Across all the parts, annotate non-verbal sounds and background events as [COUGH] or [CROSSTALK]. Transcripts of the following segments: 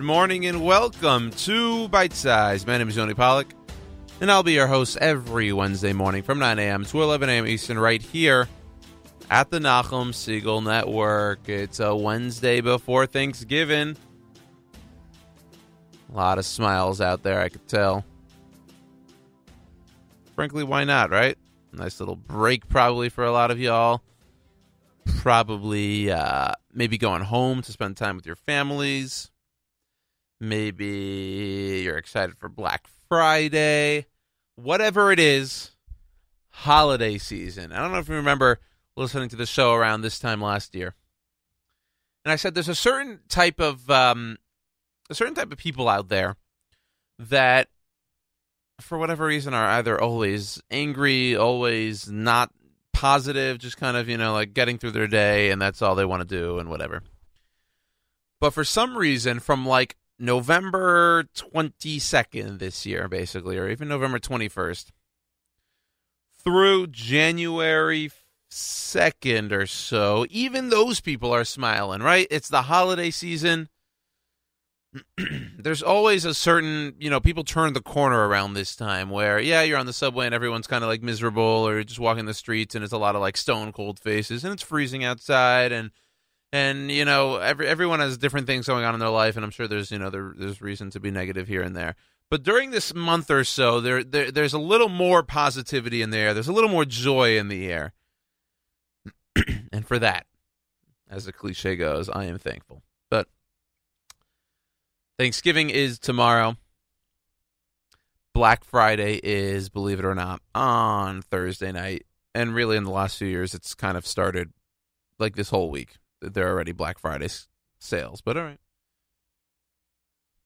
Good morning and welcome to Bite Size. My name is Yoni Pollak, and I'll be your host every Wednesday morning from 9 a.m. to 11 a.m. Eastern, right here at the Nachum Segal Network. It's a Wednesday before Thanksgiving. A lot of smiles out there, I could tell. Frankly, why not, right? Nice little break, probably, for a lot of y'all. Probably, uh, maybe going home to spend time with your families. Maybe you're excited for Black Friday. Whatever it is, holiday season. I don't know if you remember listening to the show around this time last year. And I said there's a certain type of um, a certain type of people out there that for whatever reason are either always angry, always not positive, just kind of, you know, like getting through their day and that's all they want to do and whatever. But for some reason from like November 22nd this year basically or even November 21st through January 2nd or so, even those people are smiling, right? It's the holiday season [CLEARS THROAT] there's always a certain, you know, people turn the corner around this time where, yeah, you're on the subway and everyone's kind of like miserable, or you're just walking the streets and it's a lot of like stone cold faces and it's freezing outside and and you know every everyone has different things going on in their life and I'm sure there's you know there, there's reason to be negative here and there. But during this month or so, there, there there's a little more positivity in the air. There's a little more joy in the air, [CLEARS THROAT] and for that, as the cliche goes, I am thankful. But Thanksgiving is tomorrow. Black Friday is, believe it or not, on Thursday night. And really, in the last few years, it's kind of started like this whole week. There are already Black Friday sales, but all right.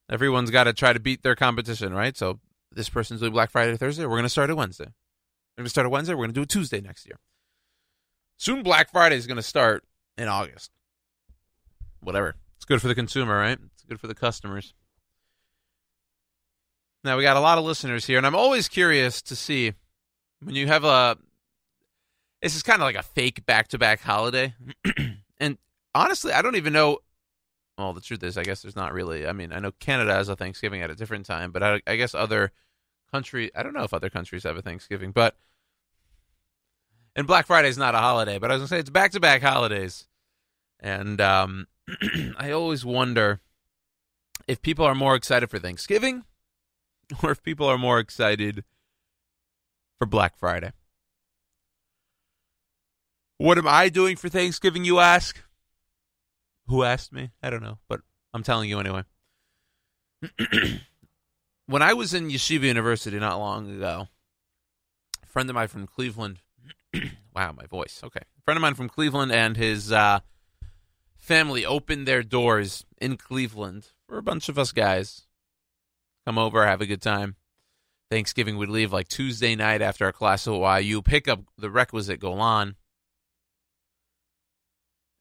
Everyone's got to try to beat their competition, right? So this person's doing Black Friday Thursday. We're going to start it Wednesday. We're going to start it Wednesday. We're going to do it Tuesday next year. Soon Black Friday is going to start in August. Whatever. It's good for the consumer, right? It's good for the customers. Now we got a lot of listeners here, and I'm always curious to see when you have a. This is kind of like a fake back-to-back holiday, [CLEARS THROAT] and honestly, I don't even know. Well, the truth is, I guess there's not really. I mean, I know Canada has a Thanksgiving at a different time, but I, I guess other country. I don't know if other countries have a Thanksgiving, but and Black Friday is not a holiday, but I was gonna say it's back-to-back holidays, and um, [CLEARS THROAT] I always wonder if people are more excited for Thanksgiving [LAUGHS] or if people are more excited for Black Friday. What am I doing for Thanksgiving, you ask? Who asked me? I don't know, but I'm telling you anyway. [CLEARS THROAT] when I was in Yeshiva University not long ago, a friend of mine from Cleveland, [CLEARS THROAT] wow, my voice. Okay. A friend of mine from Cleveland and his uh, family opened their doors in Cleveland for a bunch of us guys. Come over, have a good time. Thanksgiving, we'd leave like Tuesday night after our class at YU, pick up the requisite Golan,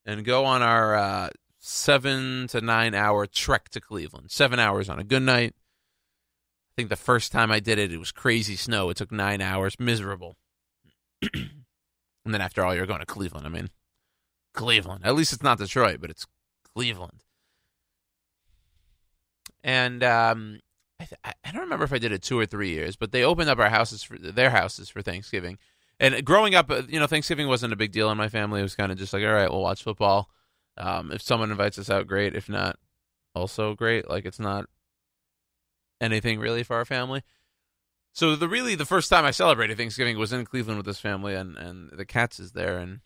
and go on our uh, seven to nine hour trek to Cleveland. Seven hours on a good night. I think the first time I did it, it was crazy snow. It took nine hours, miserable. [CLEARS THROAT] and then after all, you're going to Cleveland. I mean, Cleveland. At least it's not Detroit, but it's Cleveland. And um, I, th- I don't remember if I did it two or three years, but they opened up our houses for their houses for Thanksgiving. And growing up, uh, you know, Thanksgiving wasn't a big deal in my family. It was kind of just like, all right, we'll watch football. Um, if someone invites us out, great. If not, also great. Like it's not anything really for our family. So the really the first time I celebrated Thanksgiving was in Cleveland with this family, and and the cats is there, and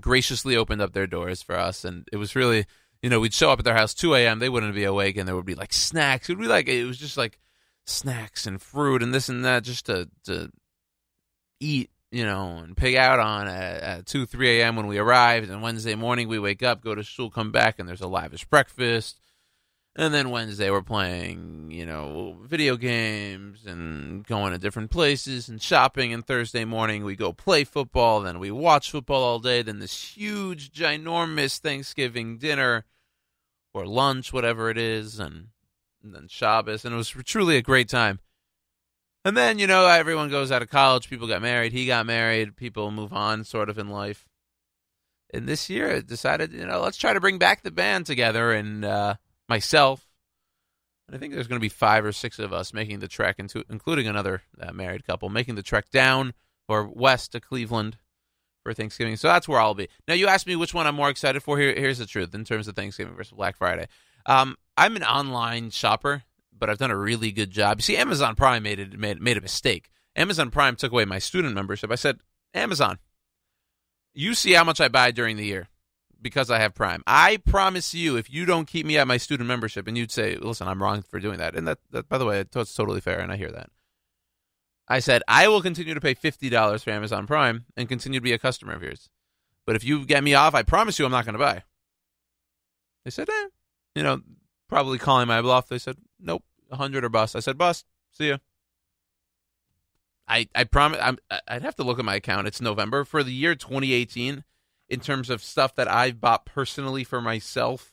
graciously opened up their doors for us, and it was really, you know, we'd show up at their house 2 a.m. They wouldn't be awake, and there would be like snacks. It would be like it was just like snacks and fruit and this and that, just to to eat, you know, and pig out on at, at 2, 3 a.m. when we arrived. And Wednesday morning we wake up, go to school, come back, and there's a lavish breakfast. And then Wednesday we're playing, you know, video games and going to different places and shopping. And Thursday morning we go play football. Then we watch football all day. Then this huge, ginormous Thanksgiving dinner or lunch, whatever it is, and, and then Shabbos. And it was truly a great time. And then, you know, everyone goes out of college. People got married. He got married. People move on sort of in life. And this year I decided, you know, let's try to bring back the band together and, uh, myself, and I think there's going to be five or six of us making the trek, into, including another uh, married couple, making the trek down or west to Cleveland for Thanksgiving. So that's where I'll be. Now, you asked me which one I'm more excited for. Here, here's the truth in terms of Thanksgiving versus Black Friday. Um, I'm an online shopper, but I've done a really good job. You see, Amazon Prime made it made, made a mistake. Amazon Prime took away my student membership. I said, Amazon, you see how much I buy during the year because I have Prime. I promise you, if you don't keep me at my student membership, and you'd say, "Listen, I'm wrong for doing that," and that, that by the way, it's totally fair, and I hear that. I said I will continue to pay fifty dollars for Amazon Prime and continue to be a customer of yours. But if you get me off, I promise you, I'm not going to buy. They said, "Eh," you know, probably calling my bluff. They said, "Nope, hundred or bust." I said, "Bust." See ya. I I promise. I'm, I'd have to look at my account. It's November for the year 2018 in terms of stuff that I've bought personally for myself.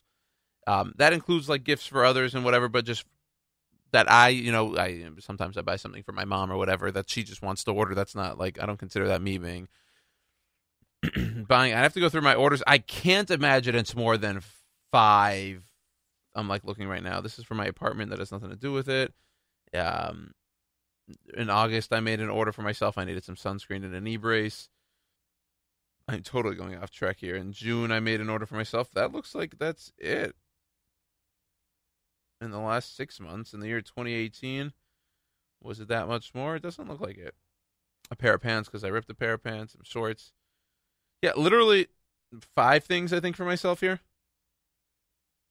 Um, that includes like gifts for others and whatever, but just that I, you know, I sometimes I buy something for my mom or whatever that she just wants to order. That's not like I don't consider that me being [CLEARS THROAT] buying. I have to go through my orders. I can't imagine it's more than five. I'm like looking right now. This is for my apartment. That has nothing to do with it. Um, in August, I made an order for myself. I needed some sunscreen and a knee brace. I'm totally going off track here. In June, I made an order for myself. That looks like that's it. In the last six months, in the year 2018, was it that much more? It doesn't look like it. A pair of pants because I ripped a pair of pants, some shorts. Yeah, literally five things I think for myself here.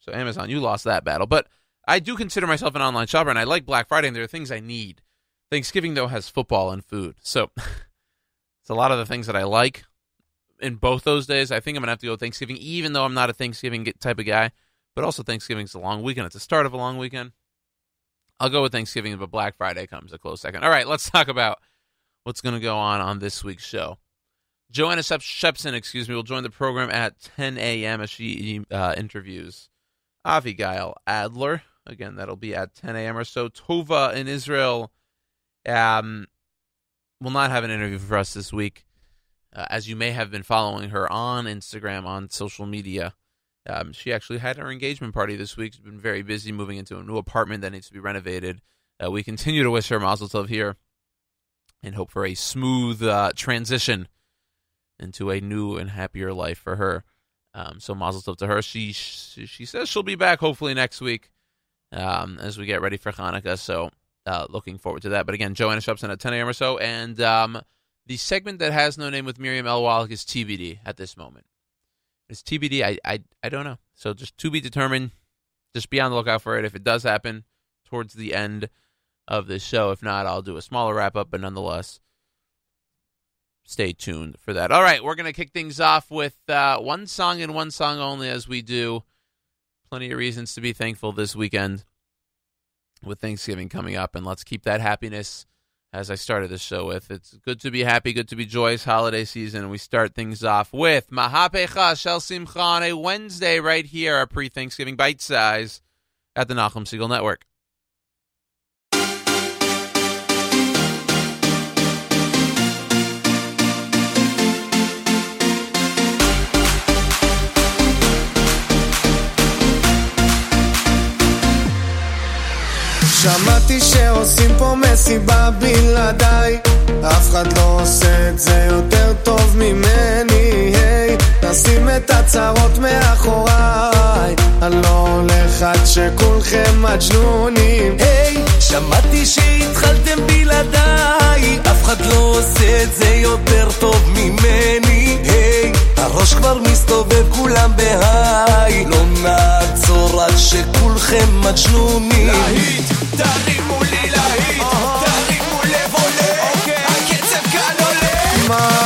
So Amazon, you lost that battle, but I do consider myself an online shopper, and I like Black Friday, and there are things I need. Thanksgiving though has football and food, so [LAUGHS] it's a lot of the things that I like in both those days. I think I'm gonna have to go Thanksgiving, even though I'm not a Thanksgiving type of guy. But also Thanksgiving's a long weekend. It's the start of a long weekend. I'll go with Thanksgiving, but Black Friday comes a close second. All right, let's talk about what's going to go on on this week's show. Joanna Shebson, excuse me, will join the program at 10 a.m. as she uh, interviews Avigayle Adler. Again, that'll be at 10 a.m. or so. Tova in Israel um, will not have an interview for us this week uh, as you may have been following her on Instagram, on social media. Um, she actually had her engagement party this week. She's been very busy moving into a new apartment that needs to be renovated. Uh, we continue to wish her mazel tov here and hope for a smooth uh, transition into a new and happier life for her. Um, so mazel tov to her. She, she, says she'll be back hopefully next week um, as we get ready for Hanukkah. So uh, looking forward to that. But again, Joanna Shebson at 10 a.m. or so, and um, the segment that has no name with Miriam L. Wallach is TBD at this moment. It's TBD. I, I, I don't know. So just to be determined. Just be on the lookout for it. If it does happen towards the end of this show, if not, I'll do a smaller wrap up. But nonetheless, stay tuned for that. All right, we're gonna kick things off with uh, one song and one song only, as we do. Plenty of reasons to be thankful this weekend with Thanksgiving coming up, and let's keep that happiness as I started the show with. It's good to be happy, good to be joyous holiday season. And we start things off with Mahapecha Shel Simcha on a Wednesday right here, our pre Thanksgiving bite size at the Nachum Segal Network. שמעתי שעושים פה מסיבה בלעדיי. אף אחד לא עושה את זה יותר טוב ממני היי, נשים את הצרות מאחוריי. אני לא הולך עד שכולכם מג'נונים היי, שמעתי שהתחלתם בלעדיי. אף אחד לא עושה את זה יותר טוב ממני. היי, הראש כבר מסתובב כולם בהיי. לא נעצור עד שכולכם מג'נונים. להיט תרימו לי להיט, תרימו לב עולה, הקצב כאן עולה.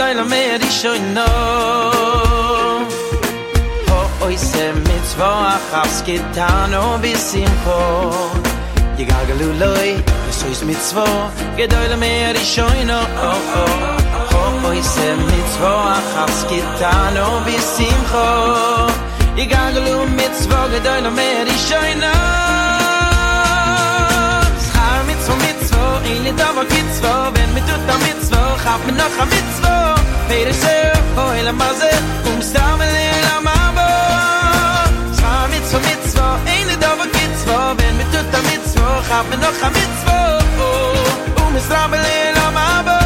goy la mer ich no ho oi se mit zwa hab's getan und bis im po die gagalu loy es is mit zwa goy lo mer no ho ho ho oi se mit zwa hab's getan und bis im po die gagalu mit zwa goy lo mer ich no schar mit zwa mit zwa, ili da wa mit tut da mit zwo hab mir noch a um mit zwo wer is er hoel a maze um stamel in la mabo zwa mit zwo mit zwo eine da wo git zwo wenn mit tut da mit zwo hab mir noch a mit zwo oh, um stamel in la mabo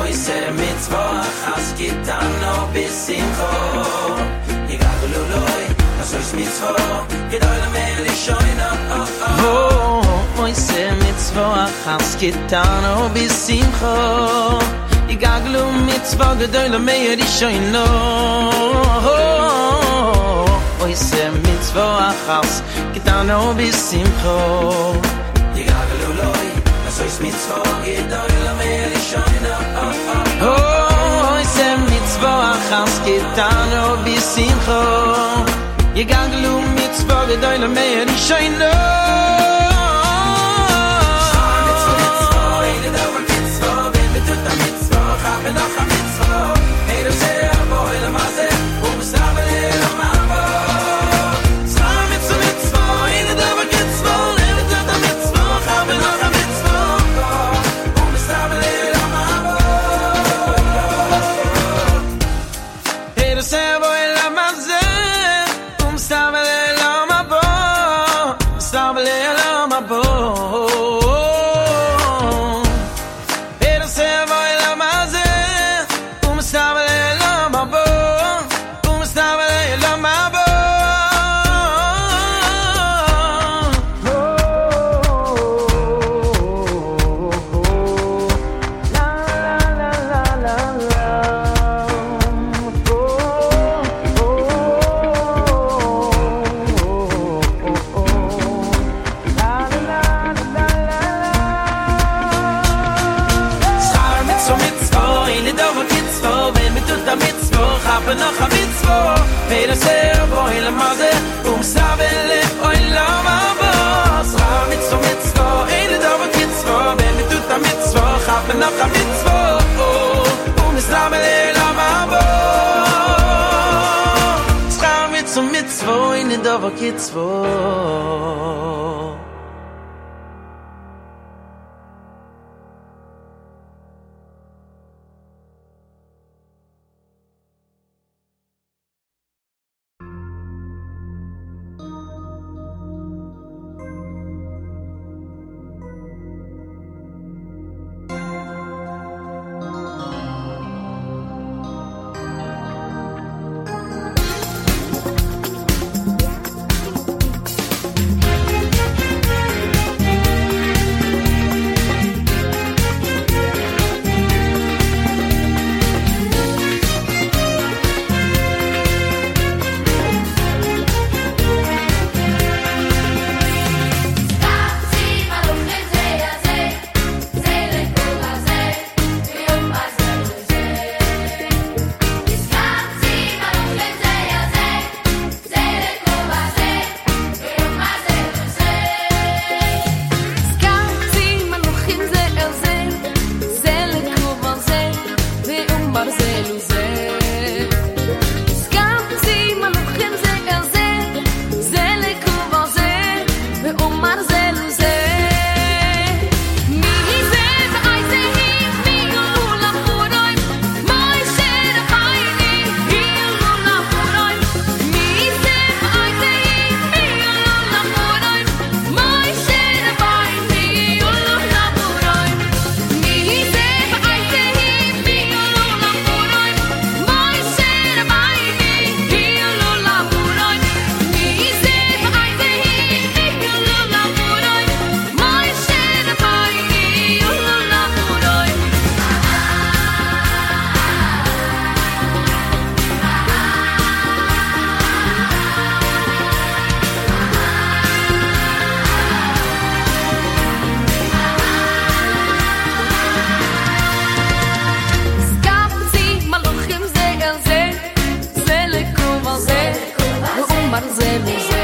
oi oh, oh, ser mit zwo has git da no bis in ko i lo lo mitzvo gedoy le mer shoyno oh I said, it's for a house, get out of the way. I said, it's for a house, get out of the way. oh oi se mitzvo achas kitano bisimcho Yegagalu mitzvo gedoy le mer shoyno Oy se mitzvo achas kitano oh, bisimcho Yegagalu loy asois mitzvo gedoy le mer shoyno oh, oh. Oy se mitzvo achas kitano bisimcho Yegagalu mitzvo gedoy le mer Dove What is everything?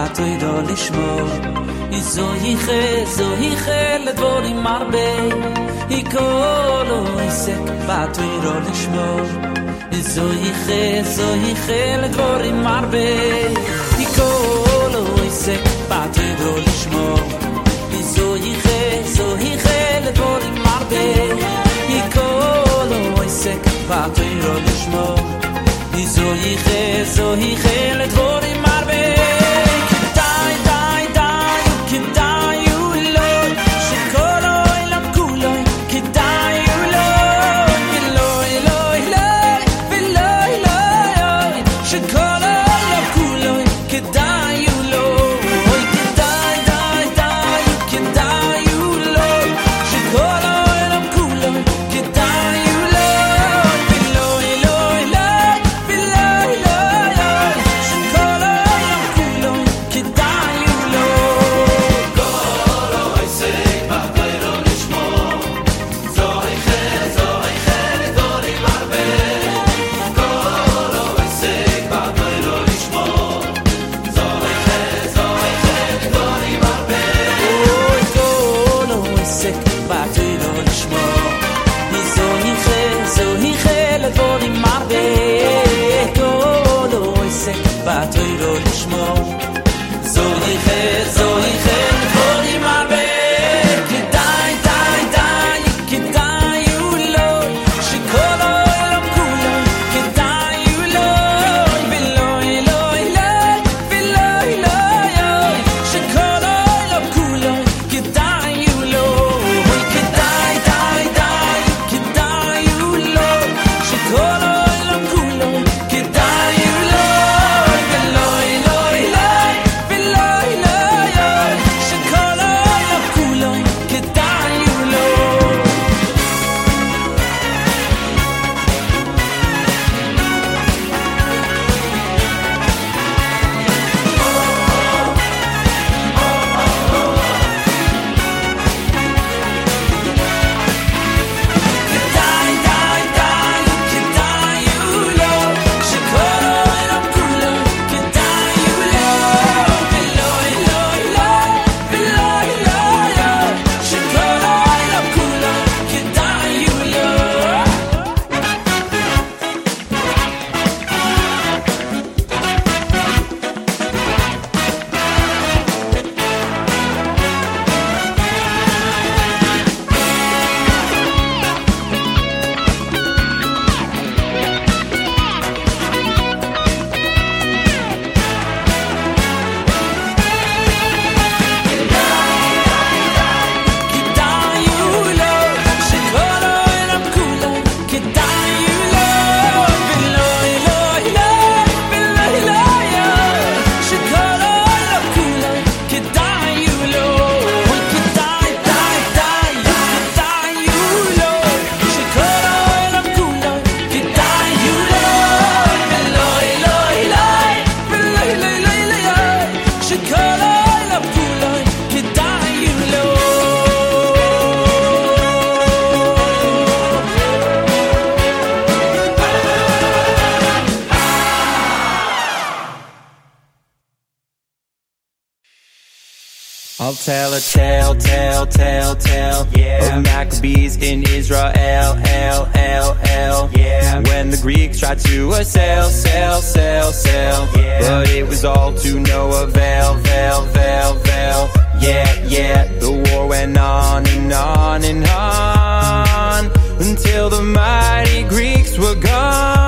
Batoi do lishmo izo hiche zo hiche le dvorim marbe i kolo isek batoi do lishmo izo hiche zo hiche le dvorim marbe i kolo isek batoi do lishmo izo hiche zo hiche le dvorim marbe i kolo batoi do lishmo izo hiche zo hiche le dvorim I'll tell a tale, tale, tale, tale. Yeah. Of Maccabees in Israel, L, L, L. Yeah. When the Greeks tried to assail, sail, sail, sail. Yeah. But it was all to no avail, veil, veil, veil. Yeah, yeah. The war went on and on and on until the mighty Greeks were gone.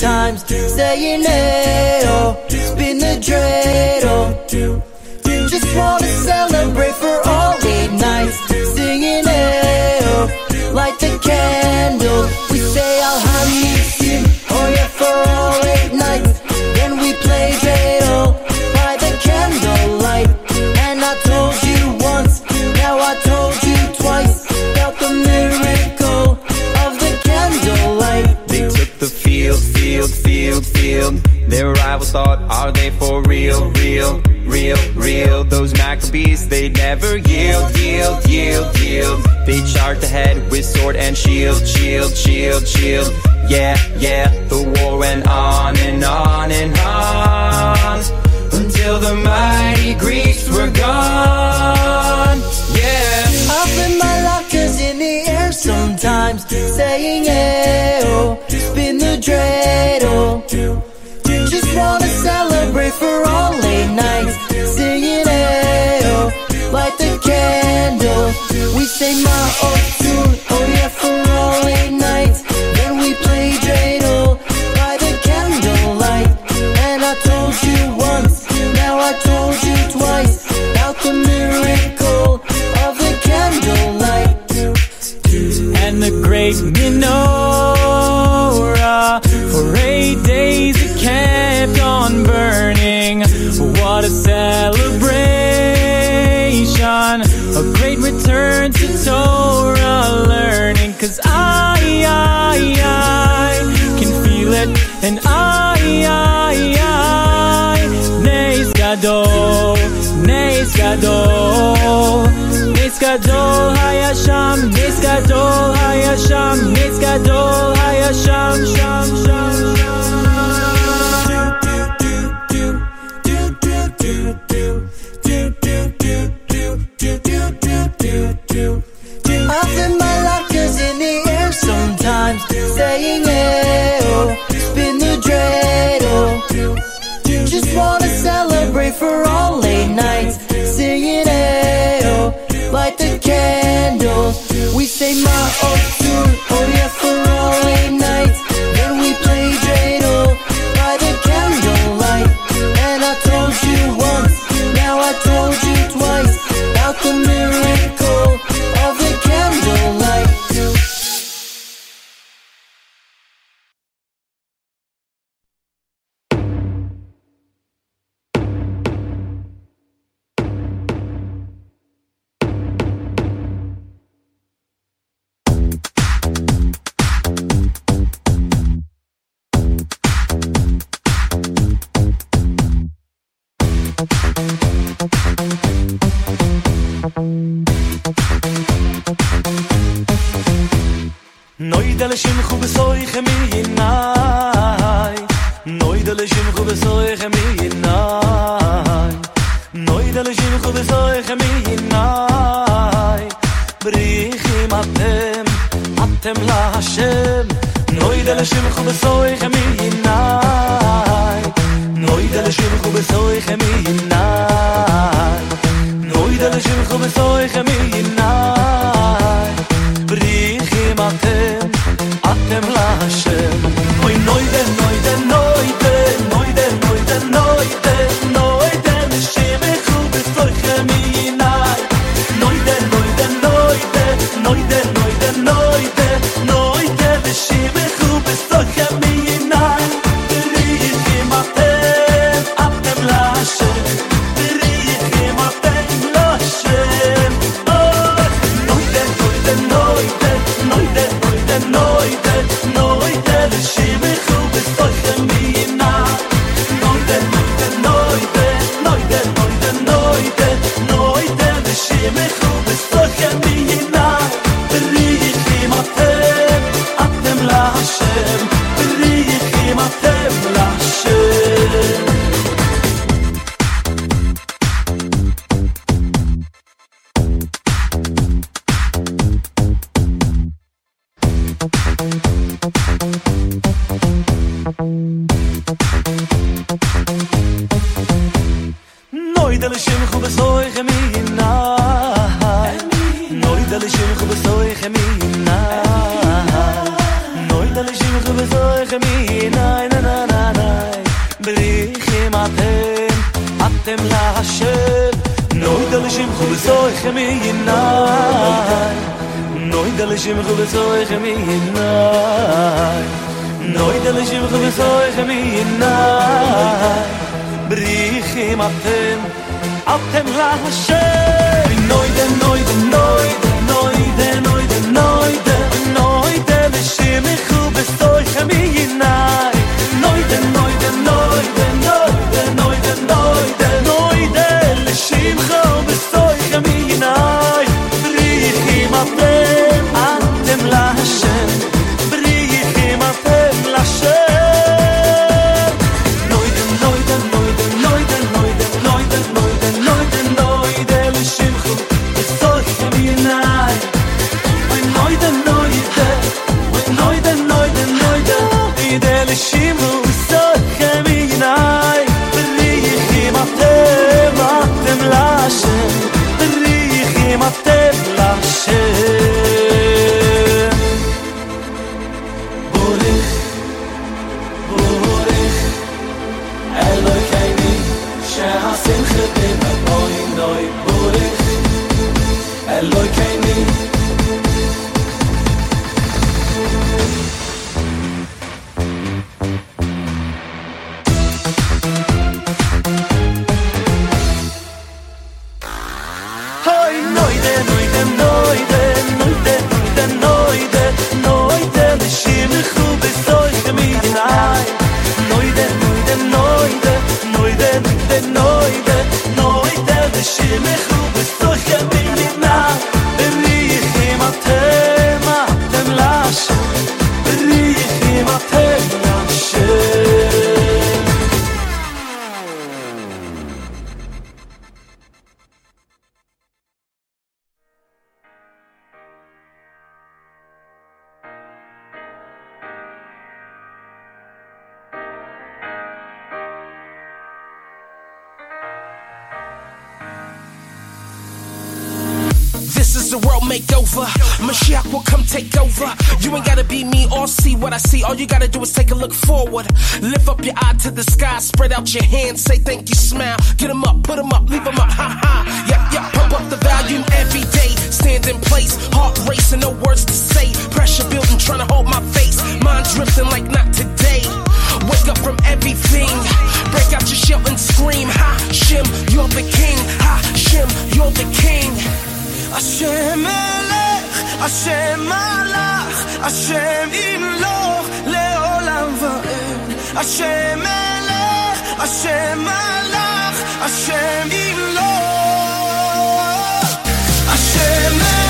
times, saying hey spin the dreidel. Just wanna celebrate for all the nights, singing hey oh, light the candle. We say I'll. field. Their rivals thought, are they for real, real, real, real? Those Maccabees, they never yield, yield, yield, yield. They charged ahead with sword and shield, shield, shield, shield. Yeah, yeah, the war went on and on and on until the mighty Greeks were gone. Yeah, up in my lockers in the air sometimes, saying yeah dreidel. Just wanna celebrate for all late nights, singing, oh, light the candle. We say, ma, oh, soon, oh, yeah, for all late nights. Then we play dreidel by the candlelight. And I told you once, now I told you twice, about the miracle of the candlelight. and the great menorah. For eight days it kept on burning. What a celebration! A great return to Torah learning. Cause I, I, I can feel it, and I, I, I, Nes Gadol, oh, Nes Gadol. Nes Gadol Hayasham, Nes Gadol Hayasham, Nes Gadol Hayasham, Sham, Sham, Up in my lockers in the air sometimes, saying, hey, spin the dreidel. Just wanna celebrate for all Ma, oh, soon, oh, for all late nights. נויד אל שם חוב סוי חמי נאי נויד אל שם חוב סוי חמי נאי נויד אל שם חוב סוי חמי נאי בריחים אתם אתם להשם נויד אל שם חוב סוי חמי נאי נויד אל שם חוב Ele shul khum soy khami im atem atem lashem. Oy noy den noy den take over. You ain't gotta be me or see what I see. All you gotta do is take a look forward. Lift up your eye to the sky, spread out your hands, say thank you, smile. Get them up, put them up, leave them up, ha ha. Yep, yep, pump up the volume every day. Stand in place, heart racing, no words to say. Pressure building, trying to hold my face. Mind drifting like not today. Wake up from everything. Break out your shell and scream, ha, shim, you're the king. Ha, shim, you're the king. Hashem השם מלך, השם ימלוך לעולם ועד. השם מלך, השם מלך, השם ימלוך. השם מלך,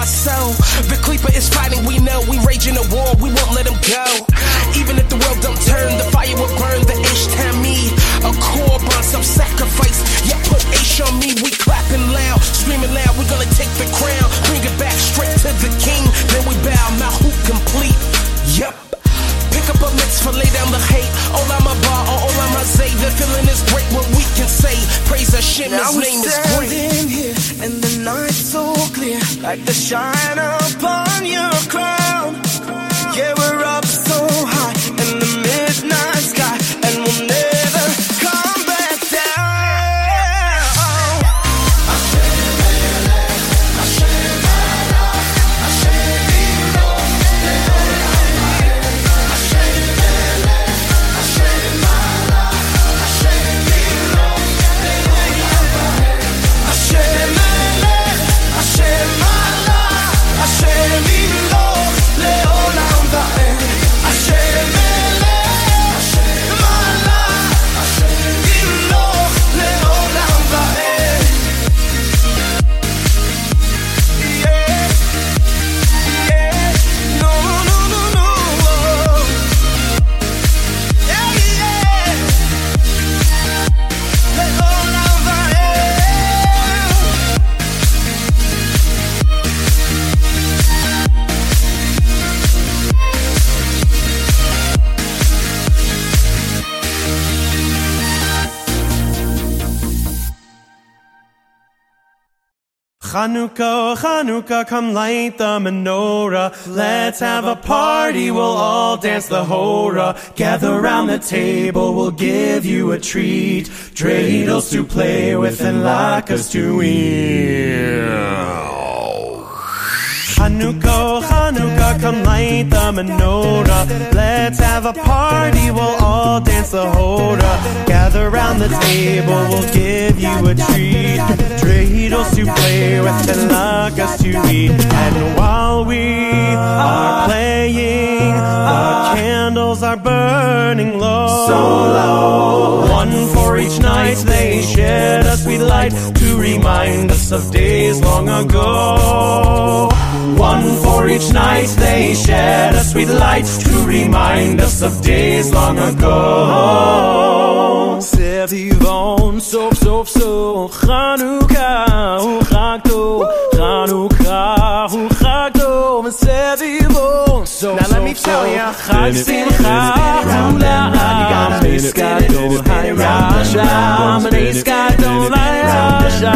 all our soul. The Creeper is fighting, we know. We raging a war, we won't let him go. Even if the world don't turn, the fire will burn. The Ish me, a korban, some sacrifice. Yeah, put Ish on me. We clapping loud, screaming loud. We gonna take the crown, bring it back straight to the king. Then we bow, Malhut complete. Yep. Pick up a mitzvah, lay down the hate. Olam haba, or olam hazeh. The feeling is great what we can say, Praise Hashem, Now His name is great. here, like the shine upon your crown. Chanukah, Chanukah, oh come light the menorah. Let's have a party, we'll all dance the hora. Gather round the table, we'll give you a treat. Dreidels to play with and latkes to eat. Hanukkah, Hanukkah, come light the menorah. Let's have a party, we'll all dance the hora. Gather round the table, we'll give you a treat. Dreidels to play with and latkes to eat. And while we are playing, the candles are burning low. So low. One for each night, they shed a sweet light to remind us of days long ago. One for each night, they shed a sweet light to remind us of days long ago. Sevivon, sof, sof, sof, Chanukah, hu chag tov, Chanukah, hu chag tov, Sevivon, Now let me tell ya, Chag Simcha, Hulam, Nes Gadol Hayasham, Nes Gadol Hayasham,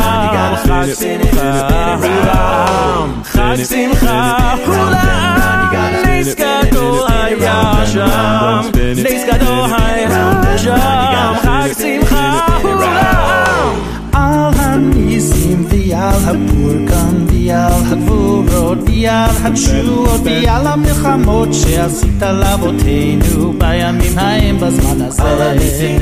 Chag Simcha, Hulam, Chag Simcha, Hulam, Nes Gadol Hayasham, Nes Gadol Hayasham, Chag Simcha, Hulam. hanisim v'al hapurkan v'al hagvurot v'al hatshuot v'al המלחמות שעשית לאבותינו בימים ההם בזמן הזה.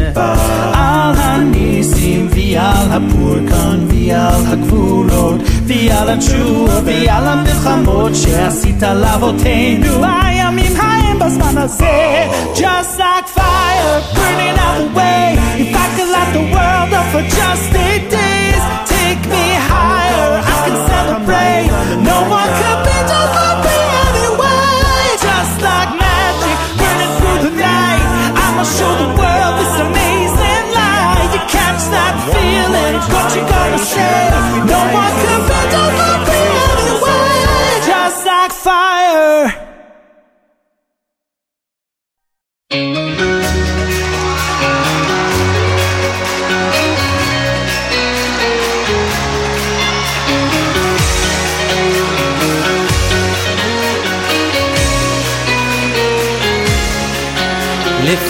על הניסים ועל הפורקן ועל הגבולות ועל התשועות ועל המלחמות שעשית לאבותינו בימים ההם בזמן הזה. Just like fire burning out the way If I could light the world up for just eight days Take me higher, I can celebrate. No one could be just like me anyway Just like magic burning through the night. I'ma show the world this amazing light. You catch that feeling, what you gonna say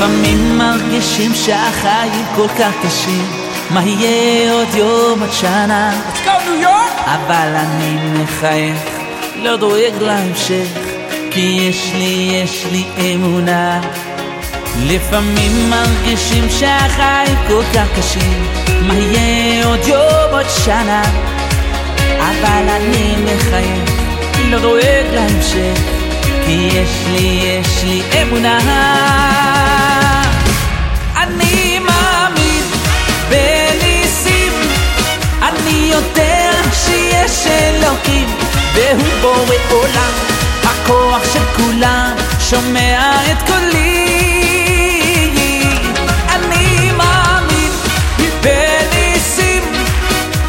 לפעמים מרגישים שהחיים כל כך קשים. מה יהיה עוד יום עד שנה? אבל אני מחייך, לא דואג להמשך כי יש לי, יש לי אמונה. לפעמים מרגישים שהחיים כל כך קשים. מה יהיה עוד יום עוד שנה? אבל אני מחייך, לא דואג להמשך כי יש לי, יש לי אמונה אני מאמין בניסים. אני יודע שיש אלוקים והוא בורא עולם. הכוח של כולם שומע את קולי. אני מאמין בניסים.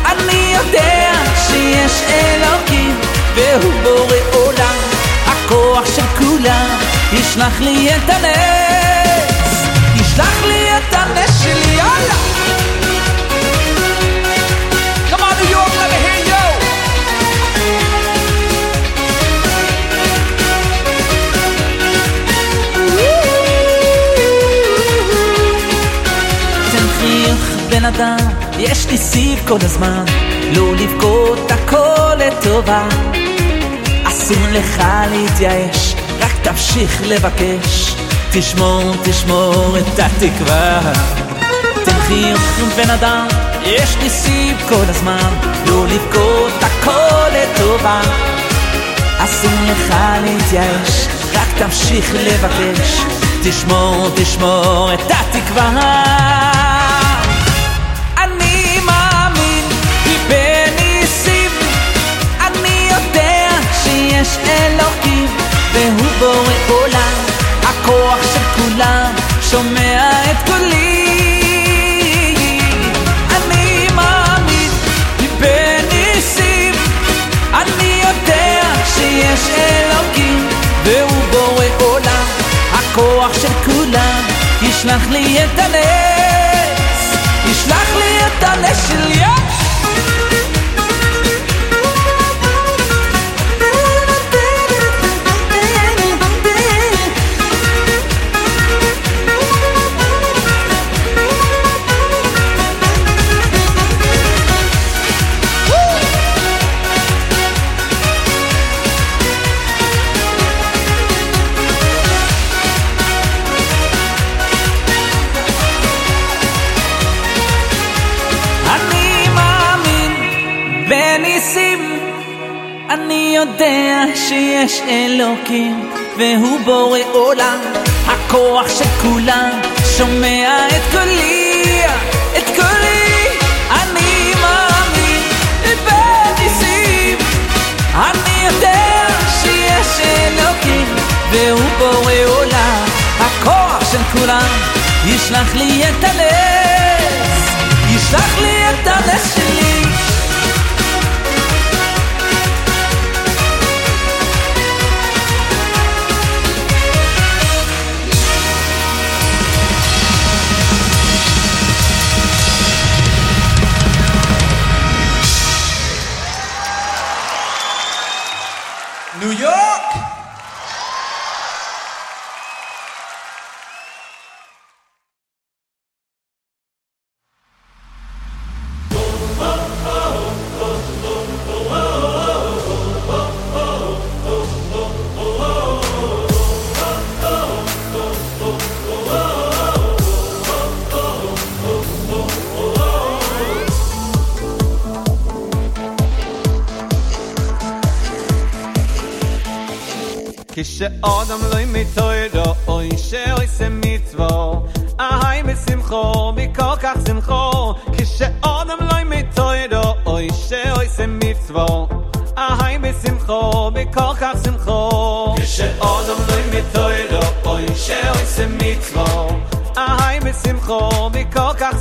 אני יודע שיש אלוקים והוא בורא עולם. הכוח של כולם ישלח לי את לי יש לי סיב כל הזמן לא לבכות הכל לטובה. אסור לך להתייאש, רק תמשיך לבקש. תשמור, תשמור את התקווה. חיוך בן אדם, יש לי סיב כל הזמן, לא לבכות הכל לטובה. אסור לך להתייאש, רק תמשיך לבקש. תשמור, תשמור את התקווה. שיש אלוקים והוא בורא עולם של כולם שומע את קולי. אני מאמין בניסים אני יודע שיש אלוקים והוא בורא עולם. הכוח של כולם ישלח לי את הנס. ישלח לי את הנס של יש יודע שיש אלוקים והוא בורא עולם. הכוח של כולם שומע את קולי, את קולי. אני מאמין בניסים. אני יודע שיש אלוקים והוא בורא עולם. הכוח של כולם ישלח לי את הנס ישלח לי את הנס שלי כשאדם לא מתוירו, אוי שעושה מצוו, אהי בשמחו, מכל כך שמחו. כשאדם לא מתוירו, אוי שעושה מצוו, אהי בשמחו, מכל כך שמחו. כשאדם לא מתוירו, אוי שעושה מצוו, אהי בשמחו, מכל כך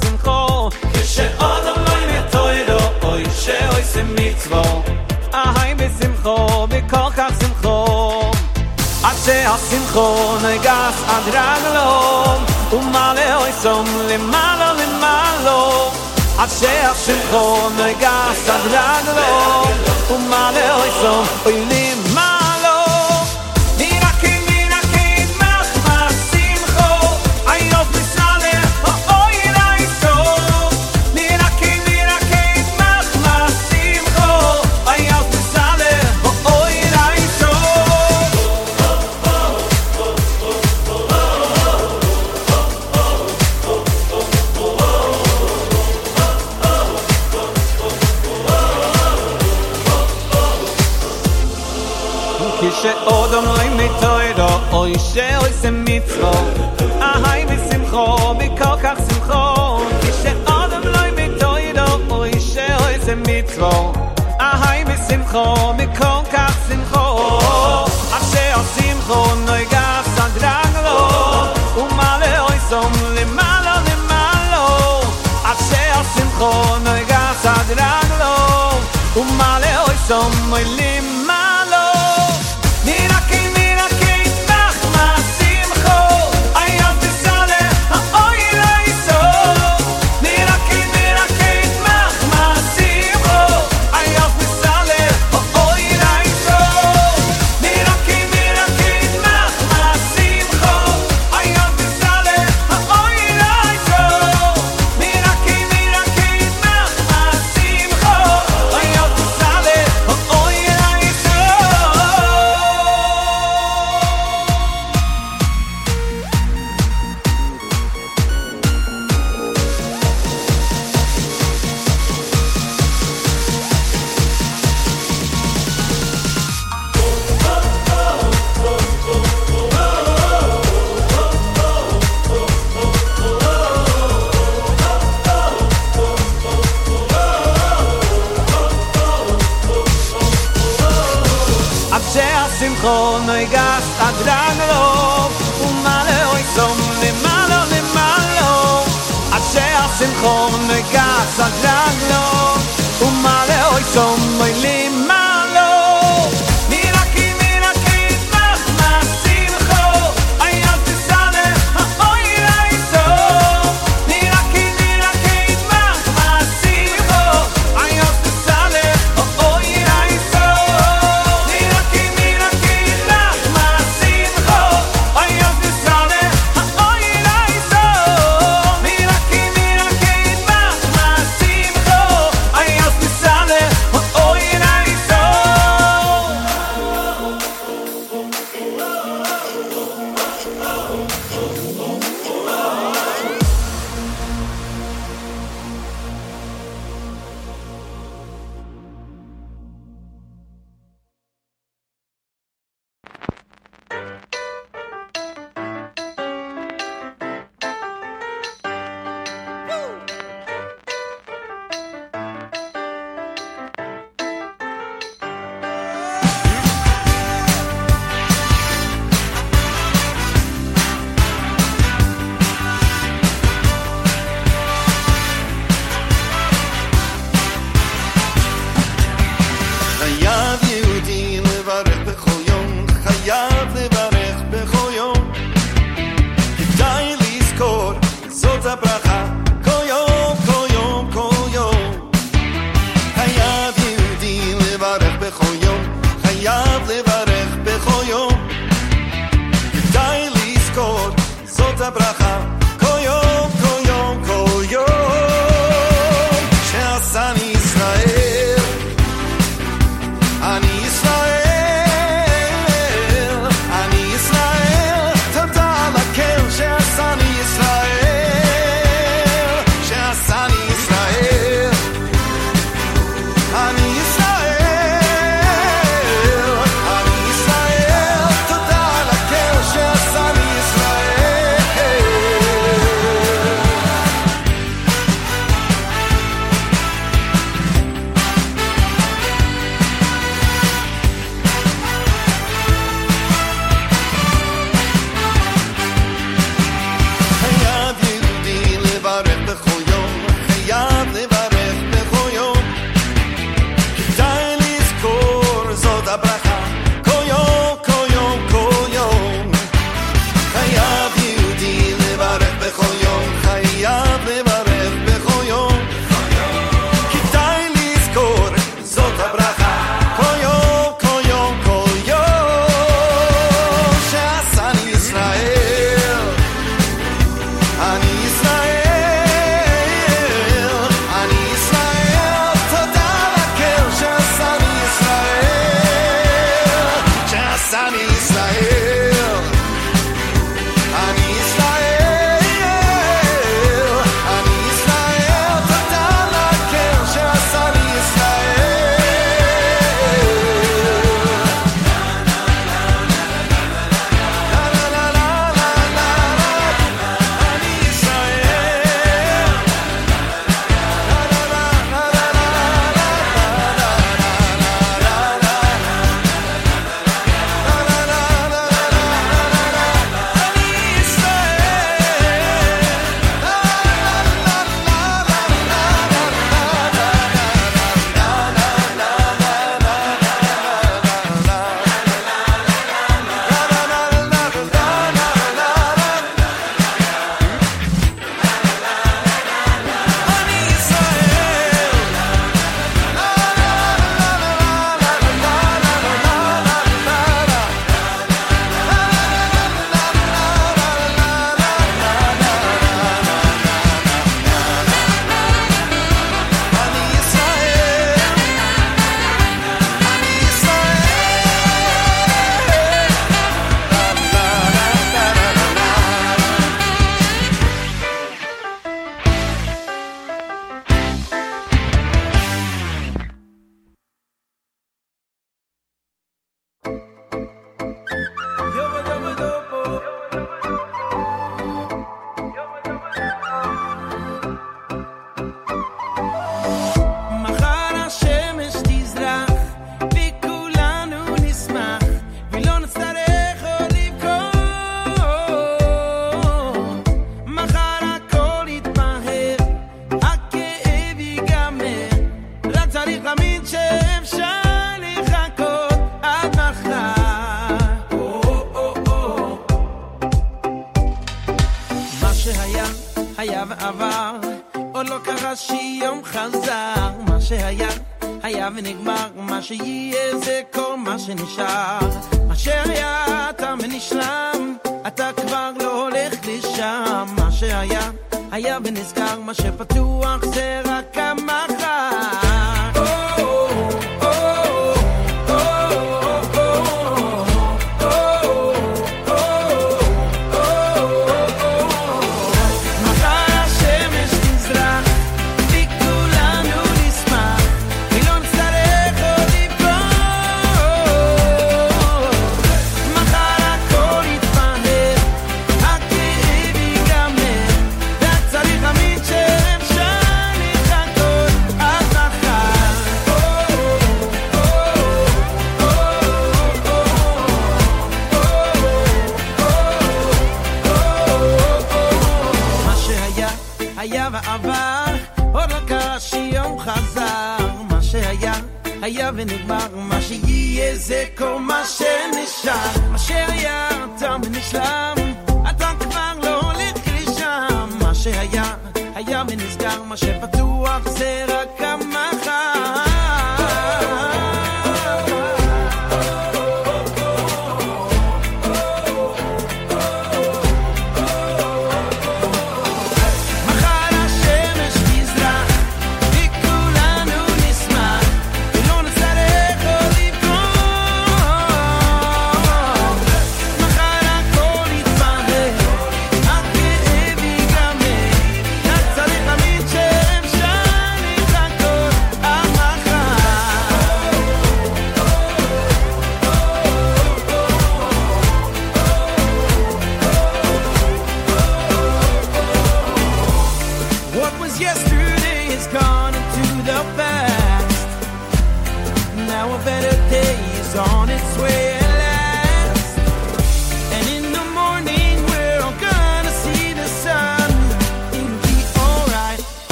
שהשמחו נגס עד רגלו ומעלה אוי סום למעלה למעלו עד שהשמחו נגס עד רגלו ומעלה אוי סום אוי למעלו dòng mây lim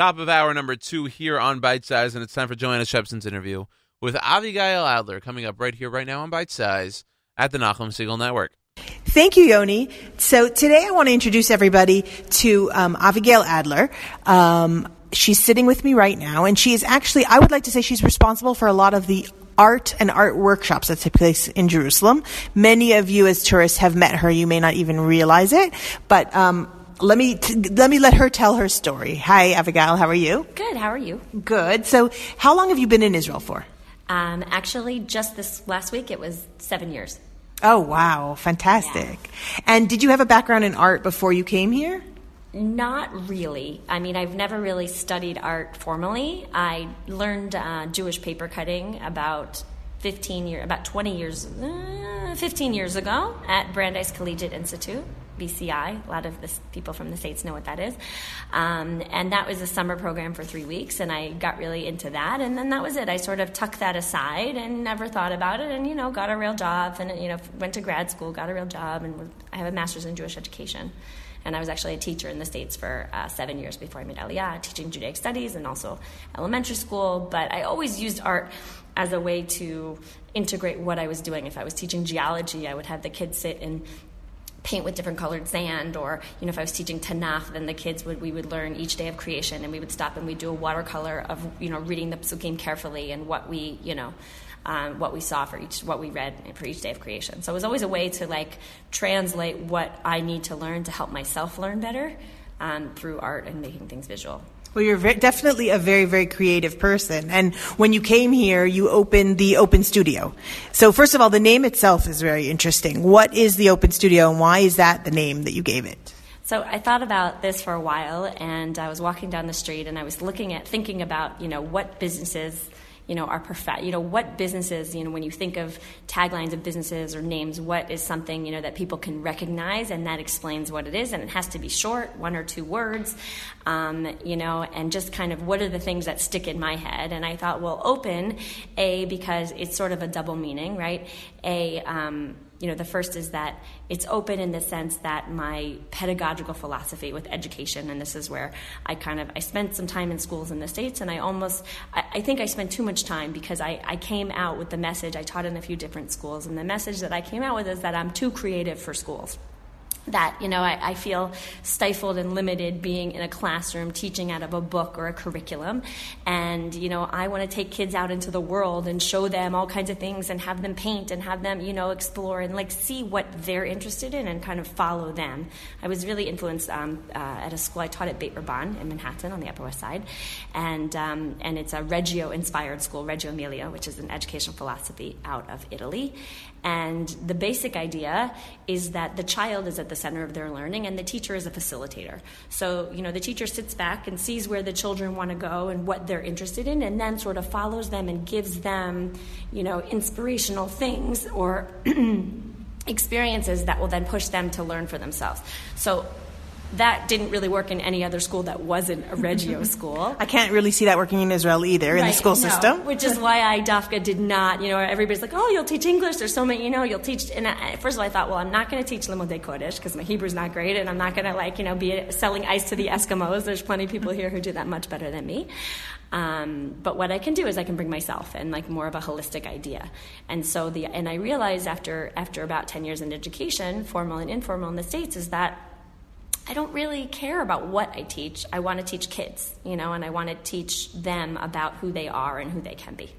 Top of hour number two here on Bite Size, and it's time for Joanna Shebson's interview with Avigayle Adler coming up right here, right now on Bite Size at the Nachum Segal Network. Thank you, Yoni. So today I want to introduce everybody to um, Adler. Um, she's sitting with me right now, and she is actually, I would like to say she's responsible for a lot of the art and art workshops that take place in Jerusalem. Many of you as tourists have met her. You may not even realize it, but um, let me t- let me let her tell her story. Hi, Avigayle. How are you? Good. How are you? Good. So, how long have you been in Israel for? Um, actually, just this last week, it was seven years. Oh, wow. Fantastic. And did you have a background in art before you came here? Not really. I mean, I've never really studied art formally. I learned uh, Jewish paper cutting about 15 years, about 20 years, uh, 15 years ago at Brandeis Collegiate Institute. BCI. A lot of the people from the States know what that is. Um, and that was a summer program for three weeks, and I got really into that. And then that was it. I sort of tucked that aside and never thought about it, and, you know, got a real job, and, you know, went to grad school, got a real job, and I have a master's in Jewish education. And I was actually a teacher in the States for uh, seven years before I made Aliyah, teaching Judaic studies and also elementary school. But I always used art as a way to integrate what I was doing. If I was teaching geology, I would have the kids sit and paint with different colored sand or you know if i was teaching tanakh then the kids would we would learn each day of creation and we would stop and we'd do a watercolor of you know reading the psukim carefully and what we you know um, what we saw for each what we read for each day of creation. So it was always a way to like translate what i need to learn to help myself learn better um, through art and making things visual Well, you're ve- definitely a very, very creative person. And when you came here, you opened the Open Studio. So, first of all, the name itself is very interesting. What is the Open Studio, and why is that the name that you gave it? So I thought about this for a while, and I was walking down the street, and I was looking at, thinking about, you know, what businesses, you know, are prof- you know, what businesses, you know, when you think of taglines of businesses or names, what is something, you know, that people can recognize, and that explains what it is, and it has to be short, one or two words, um, you know, and just kind of what are the things that stick in my head, and I thought, well, open, a because it's sort of a double meaning, right? A um, you know, the first is that it's open in the sense that my pedagogical philosophy with education, and this is where I kind of I spent some time in schools in the states, and I almost I, I think I spent too much time because I, I came out with the message. I taught in a few different schools, and the message that I came out with is that I'm too creative for schools that you know I, I feel stifled and limited being in a classroom teaching out of a book or a curriculum. And you know i want to take kids out into the world and show them all kinds of things and have them paint and have them you know explore and like see what they're interested in and kind of follow them. I was really influenced um, uh, at a school i taught at beit rabban in manhattan on the upper west side. And um, and it's a reggio inspired school reggio emilia which is an educational philosophy out of italy and the basic idea is that the child is at the center of their learning and the teacher is a facilitator. So, you know, the teacher sits back and sees where the children want to go and what they're interested in and then sort of follows them and gives them, you know, inspirational things or [CLEARS THROAT] experiences that will then push them to learn for themselves. So, that didn't really work in any other school that wasn't a Reggio [LAUGHS] school. I can't really see that working in Israel either, in the school no, system. Which is why I Dafka did not, you know, everybody's like, oh, you'll teach English. There's so many, you know, you'll teach. And I, first of all, I thought, well, I'm not going to teach Limudei Kodesh because my Hebrew's not great, and I'm not going to, like, you know, be selling ice to the Eskimos. There's plenty of people here who do that much better than me. Um, but what I can do is I can bring myself and like more of a holistic idea. And so the and I realized after after about 10 years in education, formal and informal in the states, is that I don't really care about what I teach. I want to teach kids, you know, and I want to teach them about who they are and who they can be.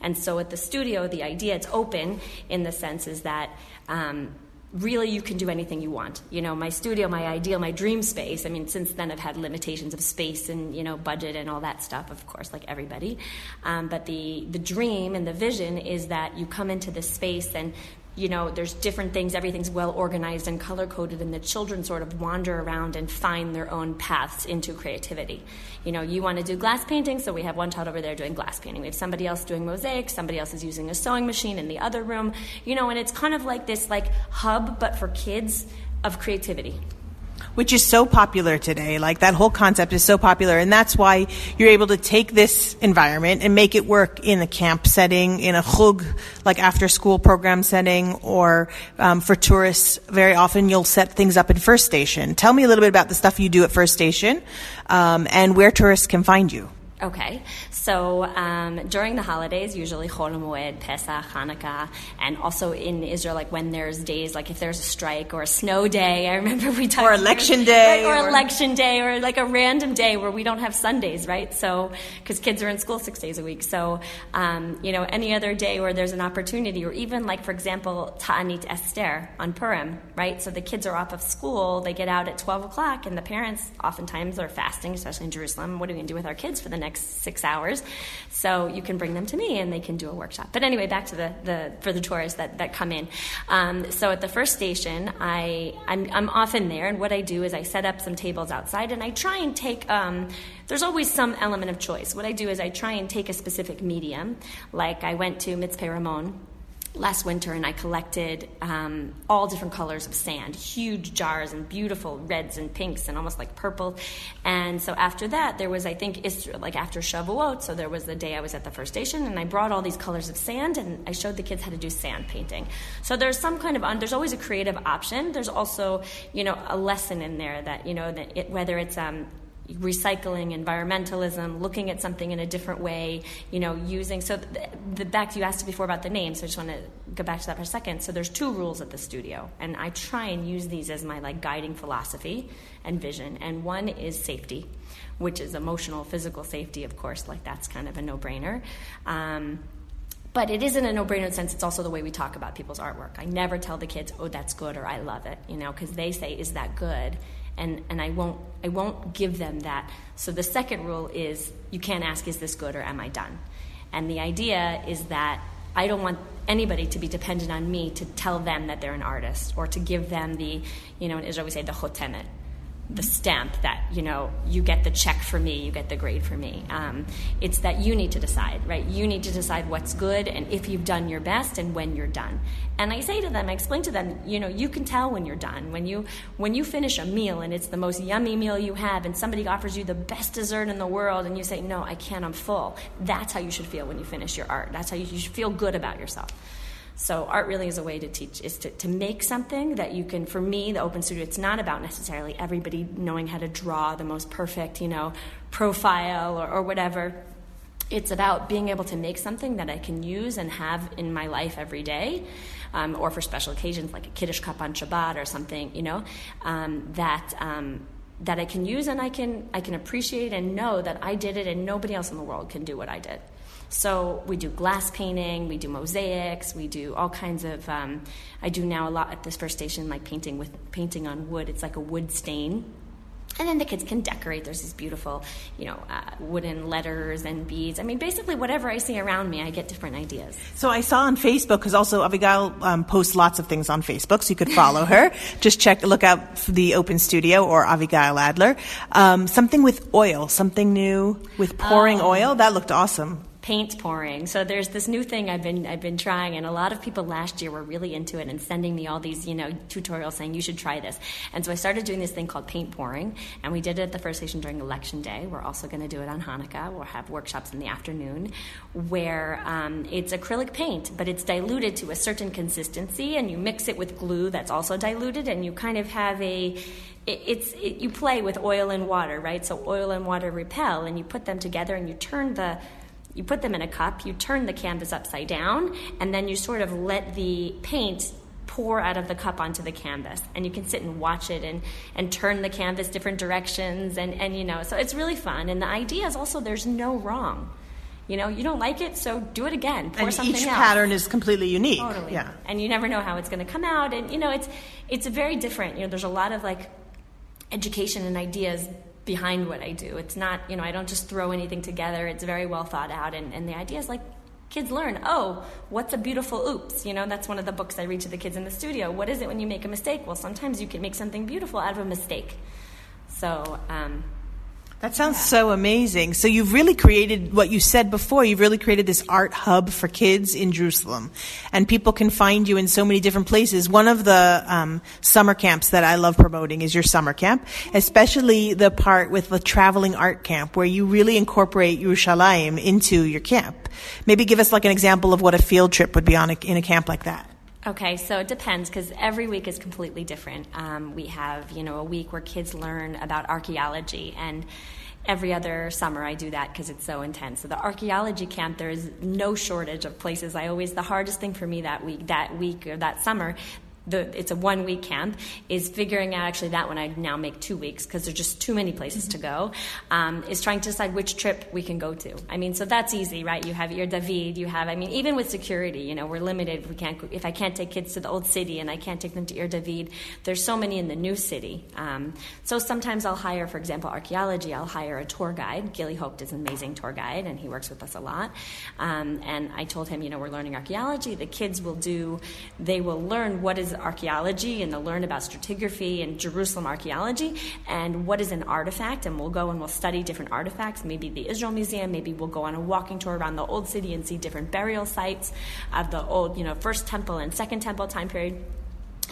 And so at the studio, the idea it's open in the sense is that um, really you can do anything you want. You know, my studio, my ideal, my dream space. I mean, since then I've had limitations of space and you know budget and all that stuff, of course, like everybody. Um, but the the dream and the vision is that you come into this space and you know, there's different things, everything's well organized and color coded, and the children sort of wander around and find their own paths into creativity. You know, you want to do glass painting, so we have one child over there doing glass painting. We have somebody else doing mosaic, somebody else is using a sewing machine in the other room, you know, and it's kind of like this like hub, but for kids of creativity. Which is so popular today. Like that whole concept is so popular, and that's why you're able to take this environment and make it work in a camp setting, in a chug, like after school program setting, or um, for tourists. Very often, you'll set things up in First Station. Tell me a little bit about the stuff you do at First Station, um, and where tourists can find you. Okay, so um, during the holidays, usually Chol Pesach, Hanukkah, and also in Israel, like when there's days, like if there's a strike or a snow day, I remember we talked Or election day, right, or, or- election day, or like a random day where we don't have Sundays, right? So because kids are in school six days a week, so um, you know any other day where there's an opportunity, or even like for example Ta'anit Esther on Purim, right? So the kids are off of school, they get out at twelve o'clock, and the parents oftentimes are fasting, especially in Jerusalem. What are we going to do with our kids for the next six hours? So you can bring them to me, and they can do a workshop. But anyway, back to the, the for the tourists that, that come in. Um, so at the first station, I I'm, I'm often there, and what I do is I set up some tables outside, and I try and take. Um, there's always some element of choice. What I do is I try and take a specific medium, like I went to Mitzpe Ramon last winter and I collected um, all different colors of sand, huge jars and beautiful reds and pinks and almost like purple. And so after that, there was, I think, like after Shavuot, so there was the day I was at the first station and I brought all these colors of sand and I showed the kids how to do sand painting. So there's some kind of, there's always a creative option. There's also, you know, a lesson in there that, you know, that it, whether it's, um, recycling, environmentalism, looking at something in a different way, you know, using. So, the, the back you asked before about the name, so I just want to go back to that for a second. So, there's two rules at the studio, and I try and use these as my like guiding philosophy and vision. And one is safety, which is emotional, physical safety, of course. Like that's kind of a no-brainer. Um, but it isn't a no-brainer in sense it's also the way we talk about people's artwork. I never tell the kids, "Oh, that's good," or "I love it," you know, because they say, "Is that good?" And and I won't I won't give them that. So the second rule is you can't ask is this good or am I done? And the idea is that I don't want anybody to be dependent on me to tell them that they're an artist or to give them the you know in Israel we say the chotemet the stamp that you know you get the check for me you get the grade for me. Um, it's that you need to decide right? You need to decide what's good and if you've done your best and when you're done. And i say to them i explain to them you know you can tell when you're done. When you when you finish a meal and it's the most yummy meal you have and somebody offers you the best dessert in the world and you say no i can't i'm full. That's how you should feel when you finish your art. That's how you, you should feel good about yourself so art really is a way to teach, is to, to make something that you can, for me, the open studio, it's not about necessarily everybody knowing how to draw the most perfect, you know, profile or, or whatever. It's about being able to make something that I can use and have in my life every day, um, or for special occasions like a Kiddush cup on Shabbat or something, you know, um, that um, that I can use and I can I can appreciate and know that I did it and nobody else in the world can do what I did. So we do glass painting, we do mosaics, we do all kinds of. Um, I do now a lot at this first station, like painting with painting on wood. It's like a wood stain, and then the kids can decorate. There's these beautiful, you know, uh, wooden letters and beads. I mean, basically whatever I see around me, I get different ideas. So I saw on Facebook because also Avigayle um, posts lots of things on Facebook, so you could follow her. [LAUGHS] Just check, look out for the Open Studio or Avigayle Adler. Um, something with oil, something new with pouring Oh. oil. That looked awesome. Paint pouring. So there's this new thing I've been I've been trying, and a lot of people last year were really into it and sending me all these you know tutorials saying you should try this. And so I started doing this thing called paint pouring, and we did it at the first station during election day. We're also going to do it on Hanukkah. We'll have workshops in the afternoon where um, it's acrylic paint, but it's diluted to a certain consistency, and you mix it with glue that's also diluted, and you kind of have a it's it, you play with oil and water, right? So oil and water repel, and you put them together, and you turn the you put them in a cup, you turn the canvas upside down, and then you sort of let the paint pour out of the cup onto the canvas. And you can sit and watch it and, and turn the canvas different directions. And, and, you know, so it's really fun. And the idea is also there's no wrong. You know, you don't like it, so do it again. Pour And something each else. pattern is completely unique. Totally. Yeah. And you never know how it's going to come out. And, you know, it's, it's very different. You know, there's a lot of like education and ideas behind what I do. It's not, you know, I don't just throw anything together. It's very well thought out. And, and the idea is like, kids learn, oh, what's a beautiful oops? You know, that's one of the books I read to the kids in the studio. What is it when you make a mistake? Well, sometimes you can make something beautiful out of a mistake. So, um, That sounds so amazing. So you've really created what you said before. You've really created this art hub for kids in Jerusalem, and people can find you in so many different places. One of the um, summer camps that I love promoting is your summer camp, especially the part with the traveling art camp, where you really incorporate Yerushalayim into your camp. Maybe give us like an example of what a field trip would be on a, in a camp like that. Okay, so it depends because every week is completely different. Um, we have, you know, a week where kids learn about archaeology, and every other summer I do that because it's so intense. So the archaeology camp, there is no shortage of places. I always the hardest thing for me that week, that week or that summer the, it's a one week camp is figuring out actually that one I now make two weeks because there's just too many places to go. Um, is trying to decide which trip we can go to. I mean, so that's easy, right? You have Ir David, you have. I mean, even with security, you know, we're limited. We can't. If I can't take kids to the old city and I can't take them to Ir David, there's so many in the new city. Um, so sometimes I'll hire, for example, archaeology. I'll hire a tour guide. Gilly Hope is an amazing tour guide, and he works with us a lot. Um, and I told him, you know, we're learning archaeology. The kids will do. They will learn what is archaeology and they'll learn about stratigraphy and Jerusalem archaeology and what is an artifact. And we'll go and we'll study different artifacts, maybe the Israel Museum, maybe we'll go on a walking tour around the old city and see different burial sites of the old, you know, first temple and second temple time period.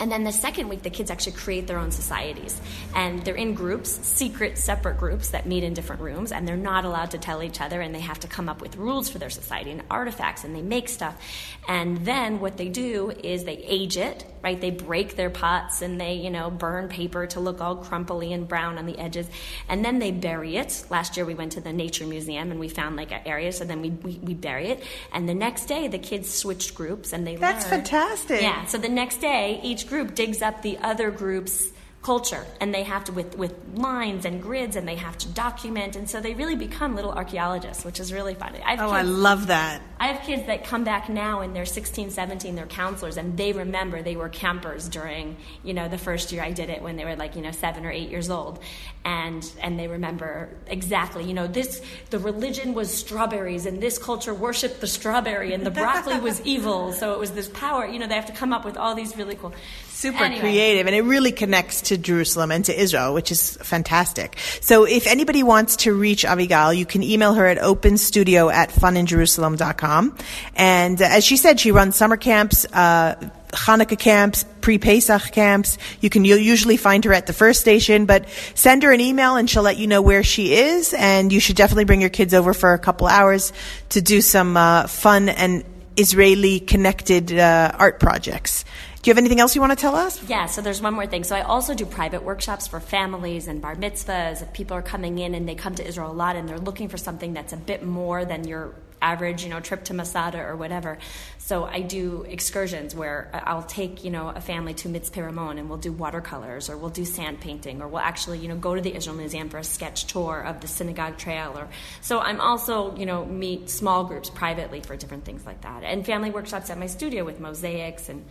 And then the second week, the kids actually create their own societies. And they're in groups, secret, separate groups that meet in different rooms, and they're not allowed to tell each other, and they have to come up with rules for their society and artifacts, and they make stuff. And then what they do is they age it, right? They break their pots and they, you know, burn paper to look all crumply and brown on the edges. And then they bury it. Last year we went to the Nature Museum and we found like an area, so then we, we, we bury it. And the next day the kids switched groups and they That's learned- fantastic. Yeah. So the next day each group digs up the other group's culture and they have to with with lines and grids and they have to document and so they really become little archaeologists which is really fun I have Oh, I love that. I have kids that come back now and they're 16, 17, they're counselors, and they remember they were campers during, you know, the first year I did it when they were like, you know, seven or eight years old. And, and they remember exactly, you know, this, the religion was strawberries and this culture worshiped the strawberry and the broccoli was [LAUGHS] evil. So it was this power, you know, they have to come up with all these really cool. Super Anyway. creative, and it really connects to Jerusalem and to Israel, which is fantastic. So, if anybody wants to reach Avigayle, you can email her at openstudio at funinjerusalem.com. And uh, as she said, she runs summer camps, uh, Hanukkah camps, pre-Pesach camps. You can you'll usually find her at the first station, but send her an email and she'll let you know where she is. And you should definitely bring your kids over for a couple hours to do some uh, fun and Israeli connected uh, art projects. Do you have anything else you want to tell us? Yeah, so there's one more thing. So I also do private workshops for families and bar mitzvahs. If people are coming in and they come to Israel a lot and they're looking for something that's a bit more than your average, you know, trip to Masada or whatever. So I do excursions where I'll take, you know, a family to Mitzpeh Ramon and we'll do watercolors or we'll do sand painting or we'll actually, you know, go to the Israel Museum for a sketch tour of the synagogue trail or so I'm also, you know, meet small groups privately for different things like that. And family workshops at my studio with mosaics and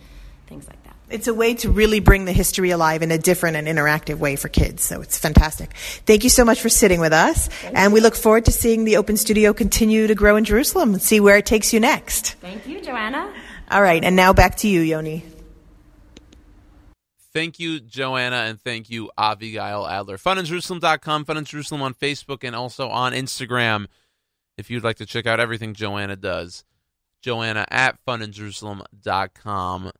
things like that. It's a way to really bring the history alive in a different and interactive way for kids. So it's fantastic. Thank you so much for sitting with us. And we look forward to seeing the Open Studio continue to grow in Jerusalem and see where it takes you next. Thank you, Joanna. All right. And now back to you, Yoni. Thank you, Joanna, and thank you, Avigayle Adler. FunInJerusalem.com, Fun in Jerusalem on Facebook, and also on Instagram if you'd like to check out everything Joanna does. Joanna at FunInJerusalem.com,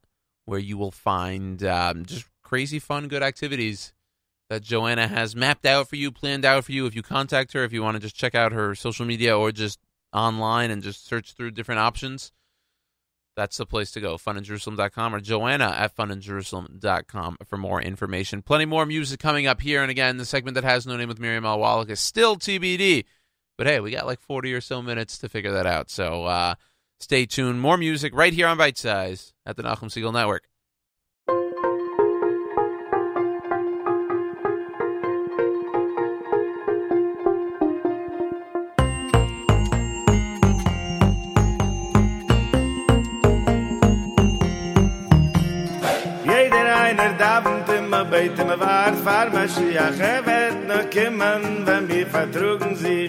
where you will find um, just crazy, fun, good activities that Joanna has mapped out for you, planned out for you. If you contact her, if you want to just check out her social media or just online and just search through different options, that's the place to go. FunInJerusalem.com or Joanna at FunInJerusalem.com for more information. Plenty more music coming up here. And again, the segment that has no name with Miriam Al is still TBD. But hey, we got like 40 or so minutes to figure that out. So uh, stay tuned. More music right here on Bite Size at the Nachum Segal Network. War kommen wenn wir vertrugen sich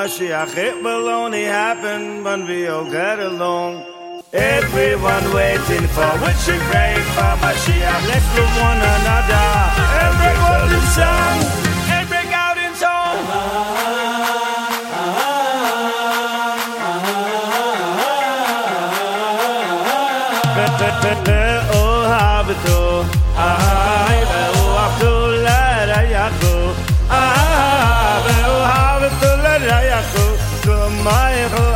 Mashiach, it will only happen when we all get along. Everyone waiting for which we pray for Mashiach. Let's love one another. Everyone in song and break out in song. Oh, habito. Ah. 爱河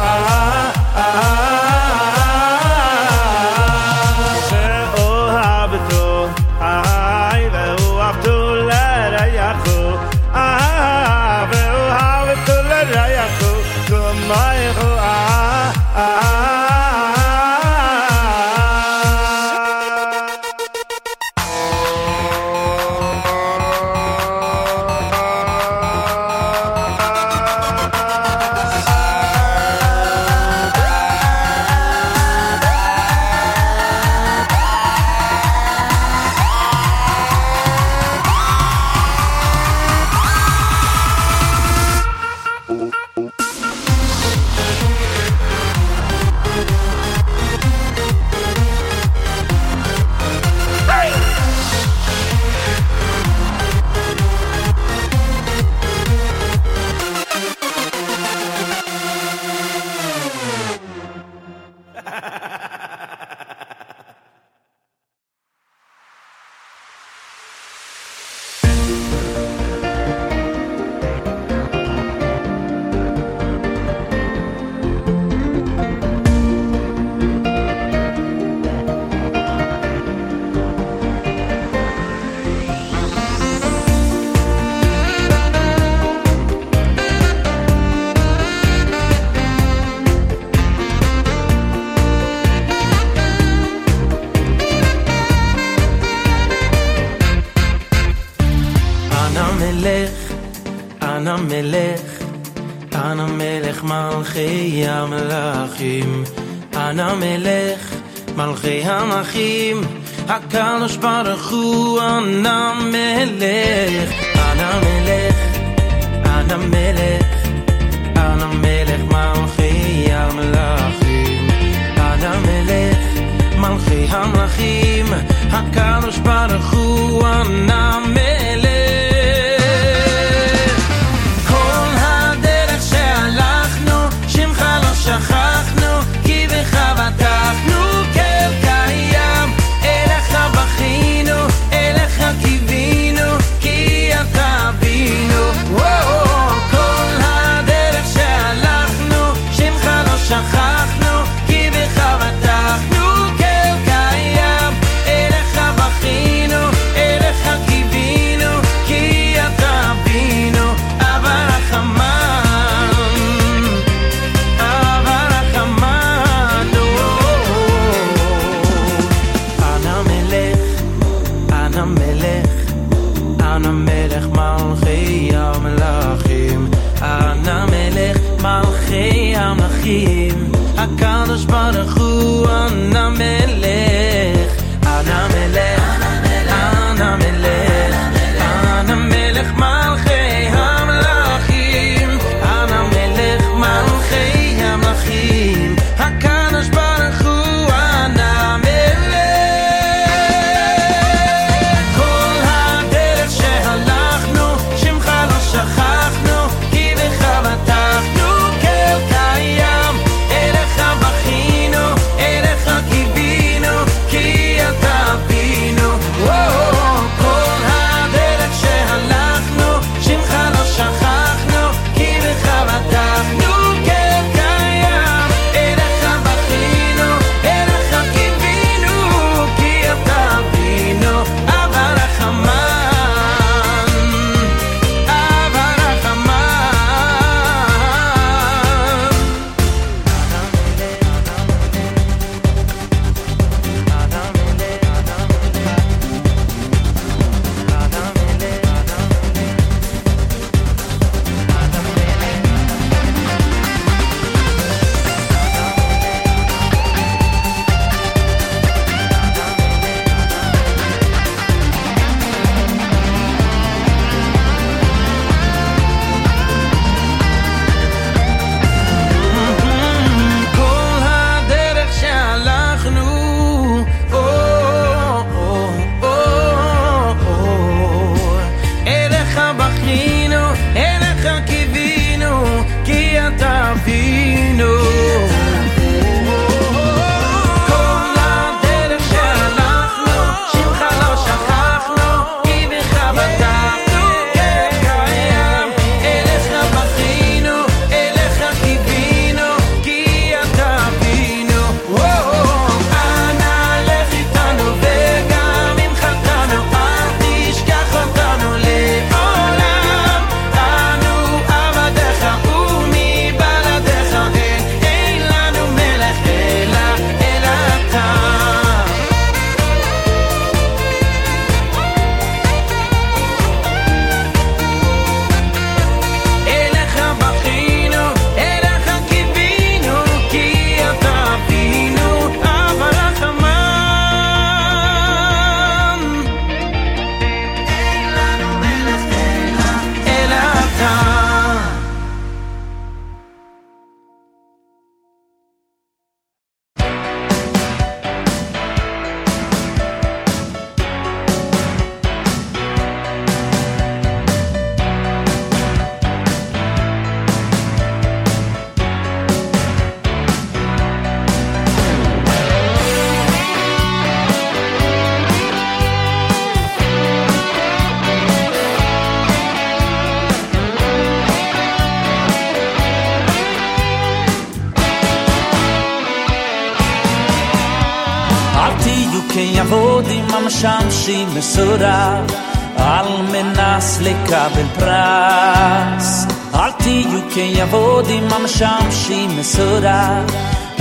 כיבודים המשמשים מסורב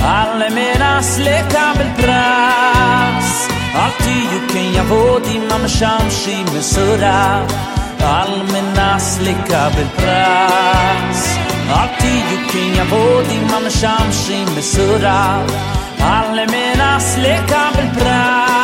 על מנס לקבל פרס אל תהיו כיבודים המשמשים מסורב על מנס לקבל פרס אל תהיו כן יבודים המשמשים מסורב על מנס לקבל פרס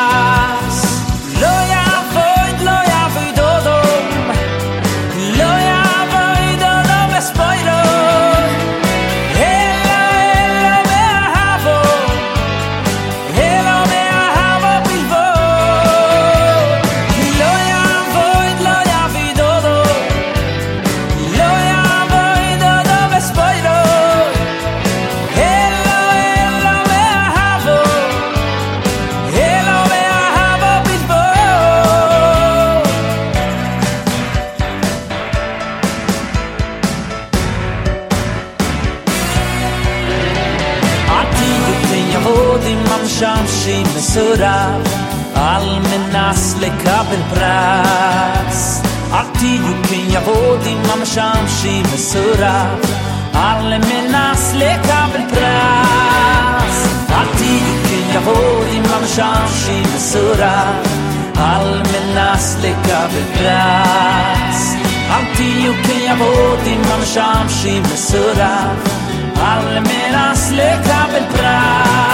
לקבל פרס עתיד כן יעבוד עם המשמשים מסורב על מנס לקבל פרס עתיד כן יעבוד עם המשמשים מסורב על מנס לקבל פרס עתיד כן יעבוד עם המשמשים מסורב על מנס לקבל פרס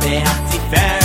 they have to sie.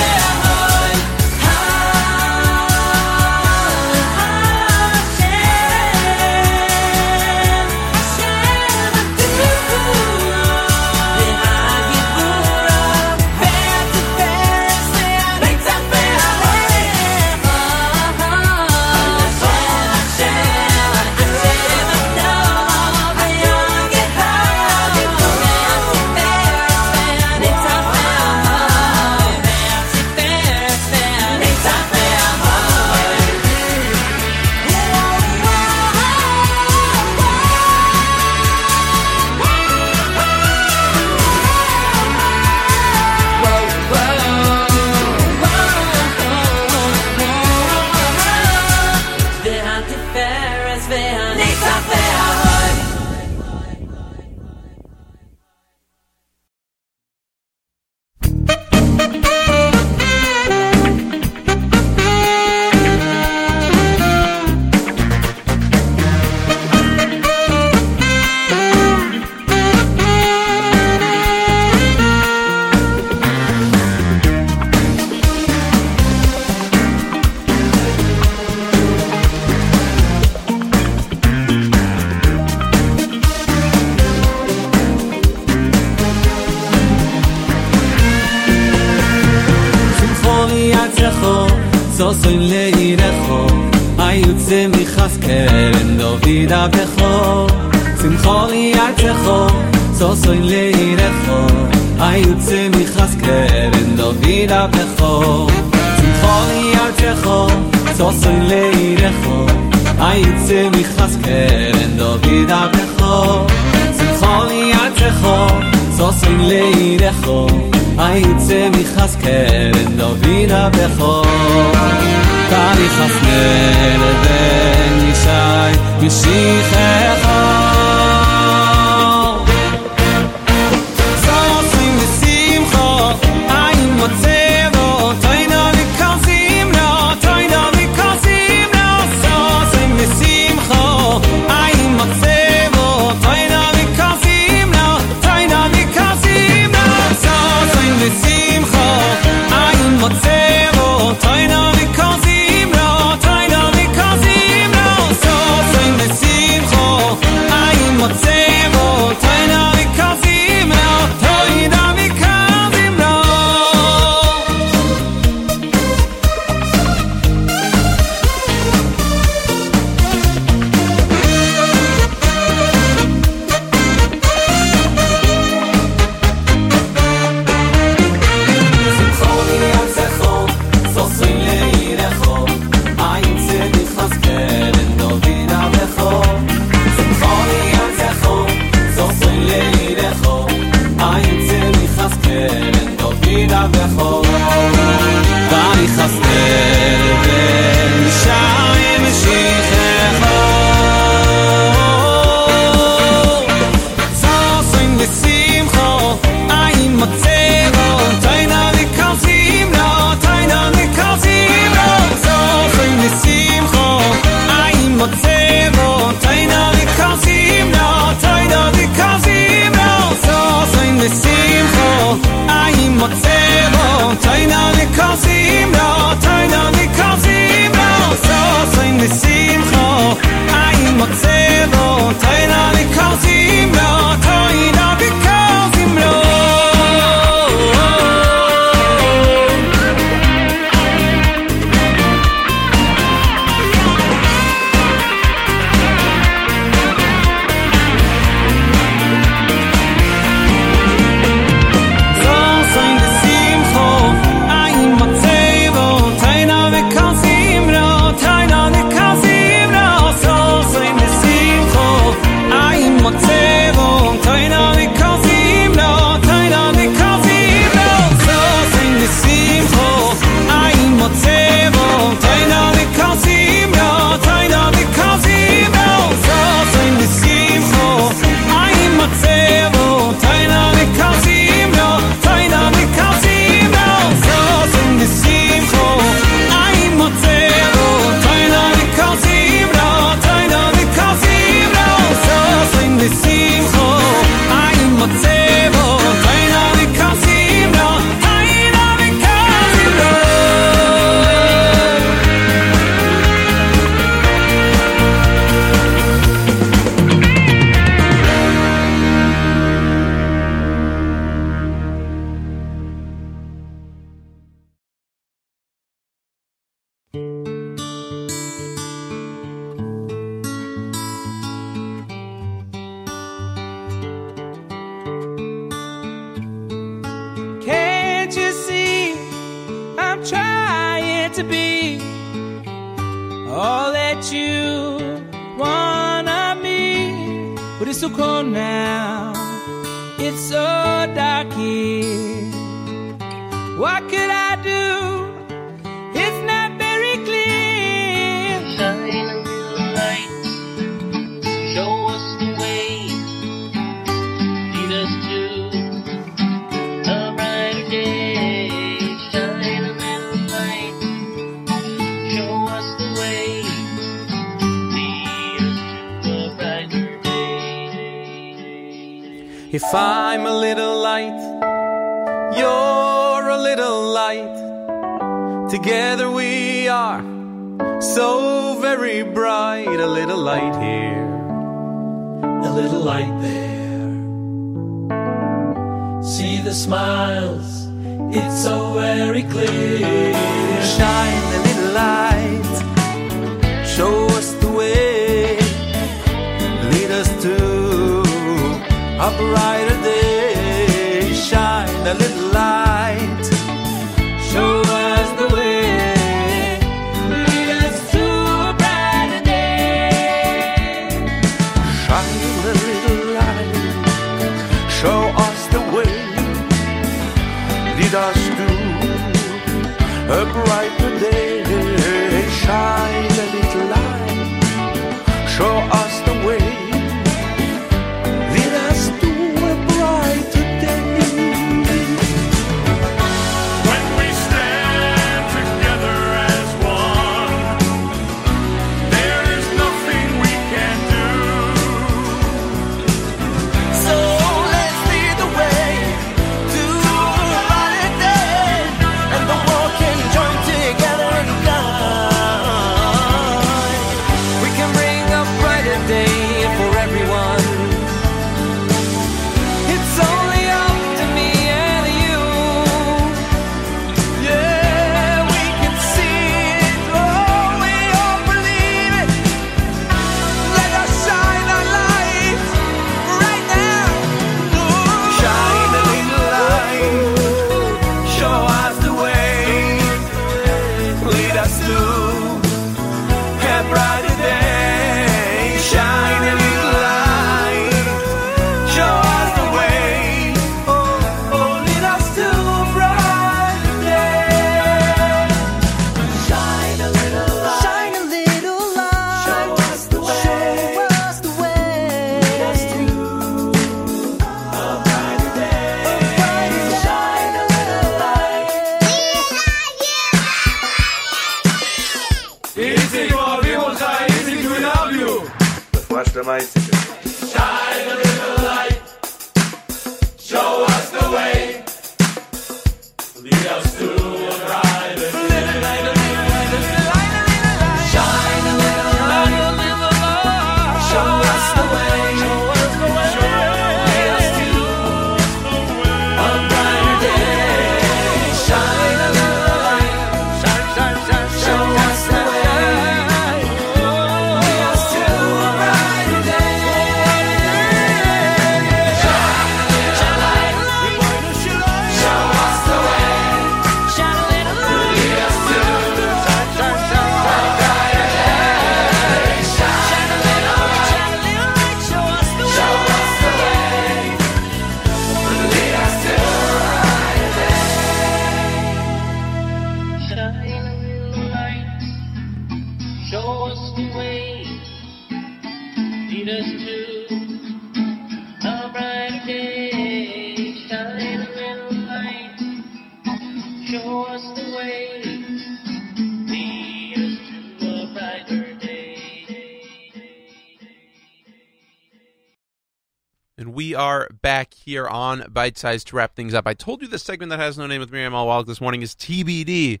Bite Size to wrap things up. I told you the segment that has no name with Miriam L. Wallach this morning is TBD.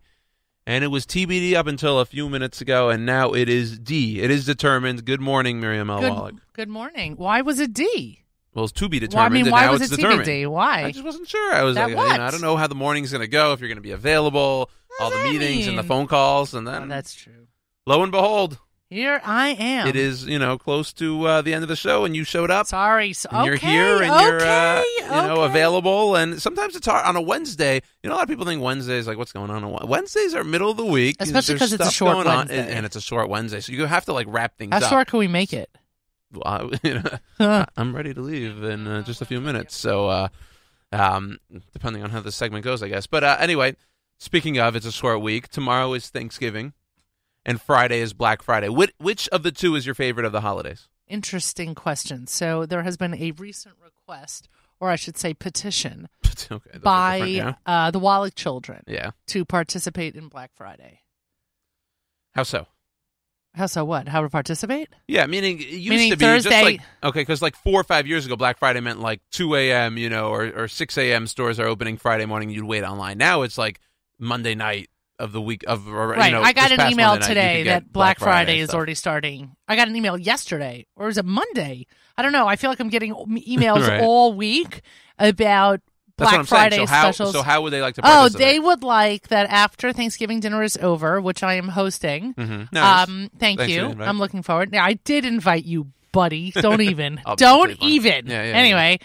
And it was TBD up until a few minutes ago, and now it is D. It is determined. Good morning, Miriam L. Wallach. Good, good morning. Why was it D? Well, it's to be Well, I determined. mean, and why now was it's it determined. TBD? Why? I just wasn't sure. I was That like? You know, I don't know how the morning's going to go, if you're going to be available, all the meetings and the phone calls, and oh, then that's true. Lo and behold, Here I am. it is you know close to uh, the end of the show, and you showed up. Sorry, so, and you're here and you're uh, okay, you know available. And sometimes it's hard on a wednesday you know a lot of people think wednesdays like what's going on? On wednesdays are middle of the week. Especially There's 'cause it's a short going on, and, and it's a short wednesday. So you have to like wrap things up. How up. short can we make it? Well, I- [LAUGHS] you know, i'm ready to leave in uh, just a few minutes. So uh um depending on how the segment goes i guess. But uh, anyway speaking of it's a short week. Tomorrow is thanksgiving and friday is black friday which, which of the two is your favorite of the holidays Interesting question. So there has been a recent request, or I should say petition, [LAUGHS] okay, by different, uh, the Wallach children Yeah. to participate in Black Friday. how so How so? What? How to participate? Yeah, meaning it used Meaning to be just Thursday- like okay, because like four or five years ago, Black Friday meant like two a.m. You know, or or six a.m. stores are opening Friday morning. You'd wait online. Now it's like Monday night of the week of Right. You know, I got an email Monday today that Black, Friday, Friday is already starting. I got an email yesterday, or is it Monday? I don't know. I feel like I'm getting emails [LAUGHS] Right. all week about That's Black what I'm saying. Friday So how- specials. so how would they like to Oh, they would like that after Thanksgiving dinner is over, which I am hosting. Mhm. Nice. Um, thank Thanks you. I'm looking forward. Now, I did invite you, buddy. Don't [LAUGHS] even. Don't even. Yeah, yeah, anyway,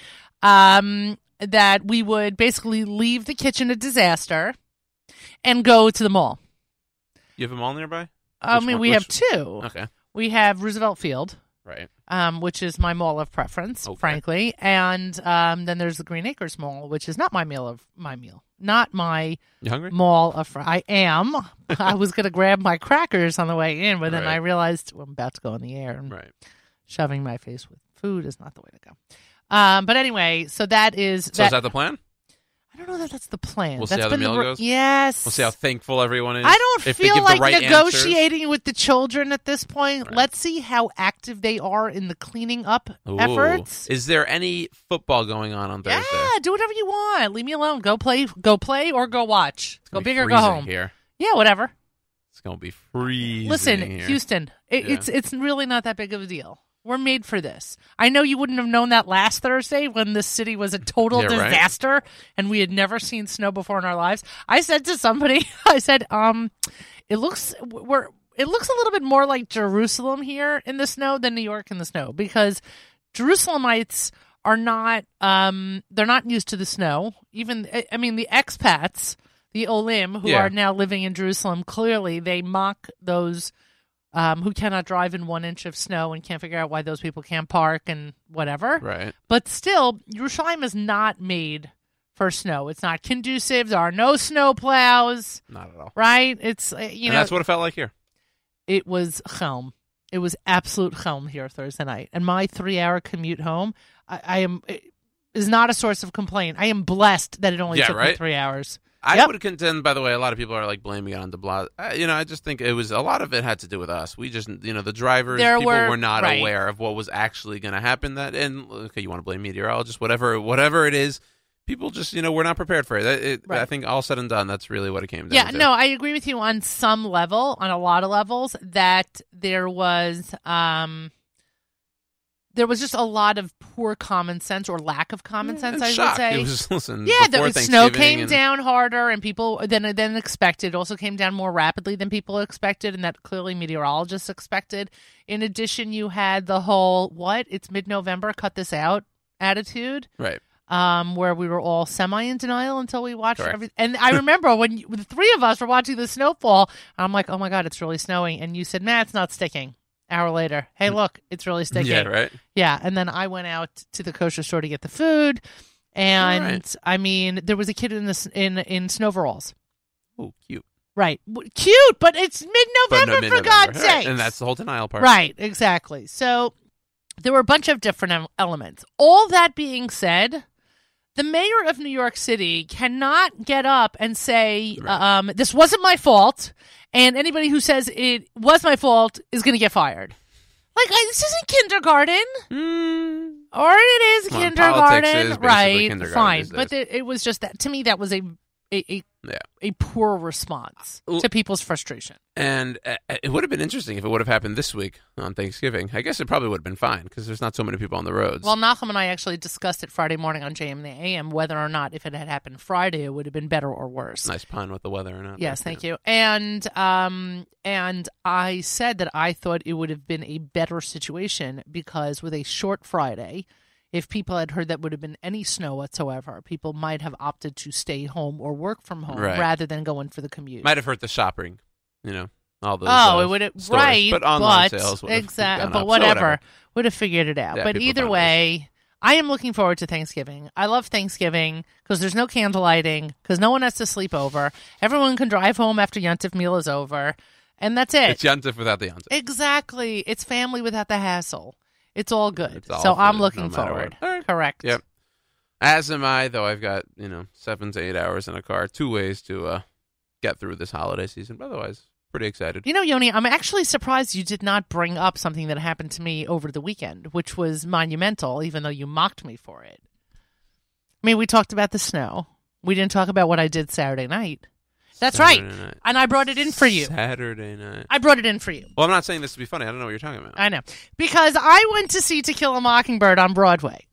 um, that we would basically leave the kitchen a disaster and go to the mall. You have a mall nearby? I mean, we have two. Okay. We have Roosevelt Field. Right. Um, which is my mall of preference, frankly, and um, then there's the Green Acres Mall, which is not my meal of my meal, not my You hungry? mall of. fr- I am. [LAUGHS] I was gonna grab my crackers on the way in, but then Right. I realized well, I'm about to go in the air, and Right. shoving my face with food is not the way to go. Um, but anyway, so that is So is that the plan? I don't know that that's the plan. We'll That's see how the meal ru- goes. Yes. We'll see how thankful everyone is. I don't if feel like the right answers. negotiating with the children at this point. Let's see how active they are in the cleaning up Ooh. efforts. Is there any football going on on Thursday? Yeah, do whatever you want. Leave me alone. Go play. Go play or go watch. Go big or go home. here. Yeah, whatever. It's gonna be freezing. Listen, here. Houston, it, Yeah. it's it's really not that big of a deal. We're made for this. I know you wouldn't have known that last Thursday when this city was a total Yeah, right. disaster and we had never seen snow before in our lives. I said to somebody, [LAUGHS] I said, um, it looks we're it looks a little bit more like Jerusalem here in the snow than New York in the snow because Jerusalemites are not um they're not used to the snow. Even I- I mean the expats, the Olim who Yeah. are now living in Jerusalem, clearly they mock those um, who cannot drive in one inch of snow and can't figure out why those people can't park and whatever. Right. But still, Yerushalayim is not made for snow. It's not conducive. There are no snow plows. Not at all. Right? It's uh, you and know that's what it felt like here. it was chelm. It was absolute chelm here Thursday night, and my three-hour commute home, I, I am it is not a source of complaint. I am blessed that it only Yeah, took me right? three hours. I Yep. would contend, by the way, a lot of people are like blaming it on De Blas. Uh, you know, I just think it was a lot of it had to do with us. We just, you know, the drivers, There people were- were, not right. aware of what was actually going to happen. That and okay, you want to blame meteorologists, whatever, whatever it is. People just, you know, we're not prepared for it. It- it- I think all said and done, that's really what it came down Yeah, to. no, I agree with you on some level, on a lot of levels, that there was um there was just a lot of poor common sense or lack of common sense, I shock. would say. It was- listen, yeah, the snow came and- down harder and people than than expected. Also came down more rapidly than people expected, and that clearly meteorologists expected. In addition, you had the whole "what? It's mid-November, cut this out" attitude right. um, where we were all semi in denial until we watched Correct. everything. And I remember when you, the three of us were watching the snowfall, I'm like, "Oh my god, it's really snowing!" And you said, "Matt, it's not sticking." Hour later, hey, look, it's really sticking. Mm. Yeah, right. Yeah, and then I went out to the kosher store to get the food, and Right. I mean, there was a kid in this in in snowveralls. Oh, cute. Right, cute, but it's mid-November no, for. God's Right. sake. And that's the whole denial part. Right, exactly. So there were a bunch of different elements. All that being said, the mayor of New York City cannot get up and say, um, this wasn't my fault, and anybody who says it was my fault is going to get fired. Like, I, this isn't kindergarten. Or it is kindergarten. is right, kindergarten fine. But it, it was just that, to me, that was a, a, a, Yeah. a poor response to people's frustration. And uh, it would have been interesting if it would have happened this week on Thanksgiving. I guess it probably would have been fine because there's not so many people on the roads. Well, Nachum and I actually discussed it Friday morning on JM the AM whether or not if it had happened Friday it would have been better or worse. nice pun with the weather or not. Yes, thank you. And um and I said that I thought it would have been a better situation because with a short Friday, if people had heard that would have been any snow whatsoever, people might have opted to stay home or work from home Right. rather than going for the commute. Might have hurt the shopping, you know, all those. oh, uh, it would have right, but online but sales exactly, but up, so whatever, would have figured it out. Yeah, but either way, I am looking forward to Thanksgiving. I love Thanksgiving because there's no candle lighting, because no one has to sleep over. Everyone can drive home after Yontif meal is over, and that's it. It's Yontif without the Yontif. exactly, it's family without the hassle. It's all good. It's all so I'm looking no forward. Correct. Yep. As am I, though. I've got you know seven to eight hours in a car, two ways to uh, get through this holiday season. But otherwise, pretty excited. You know, Yoni, I'm actually surprised you did not bring up something that happened to me over the weekend, which was monumental, even though you mocked me for it. I mean, we talked about the snow. We didn't talk about what I did Saturday night. That's right. Night. And I brought it in for you. Saturday night. I brought it in for you. Well, I'm not saying this to be funny. I don't know what you're talking about. I know. Because I went to see To Kill a Mockingbird on Broadway,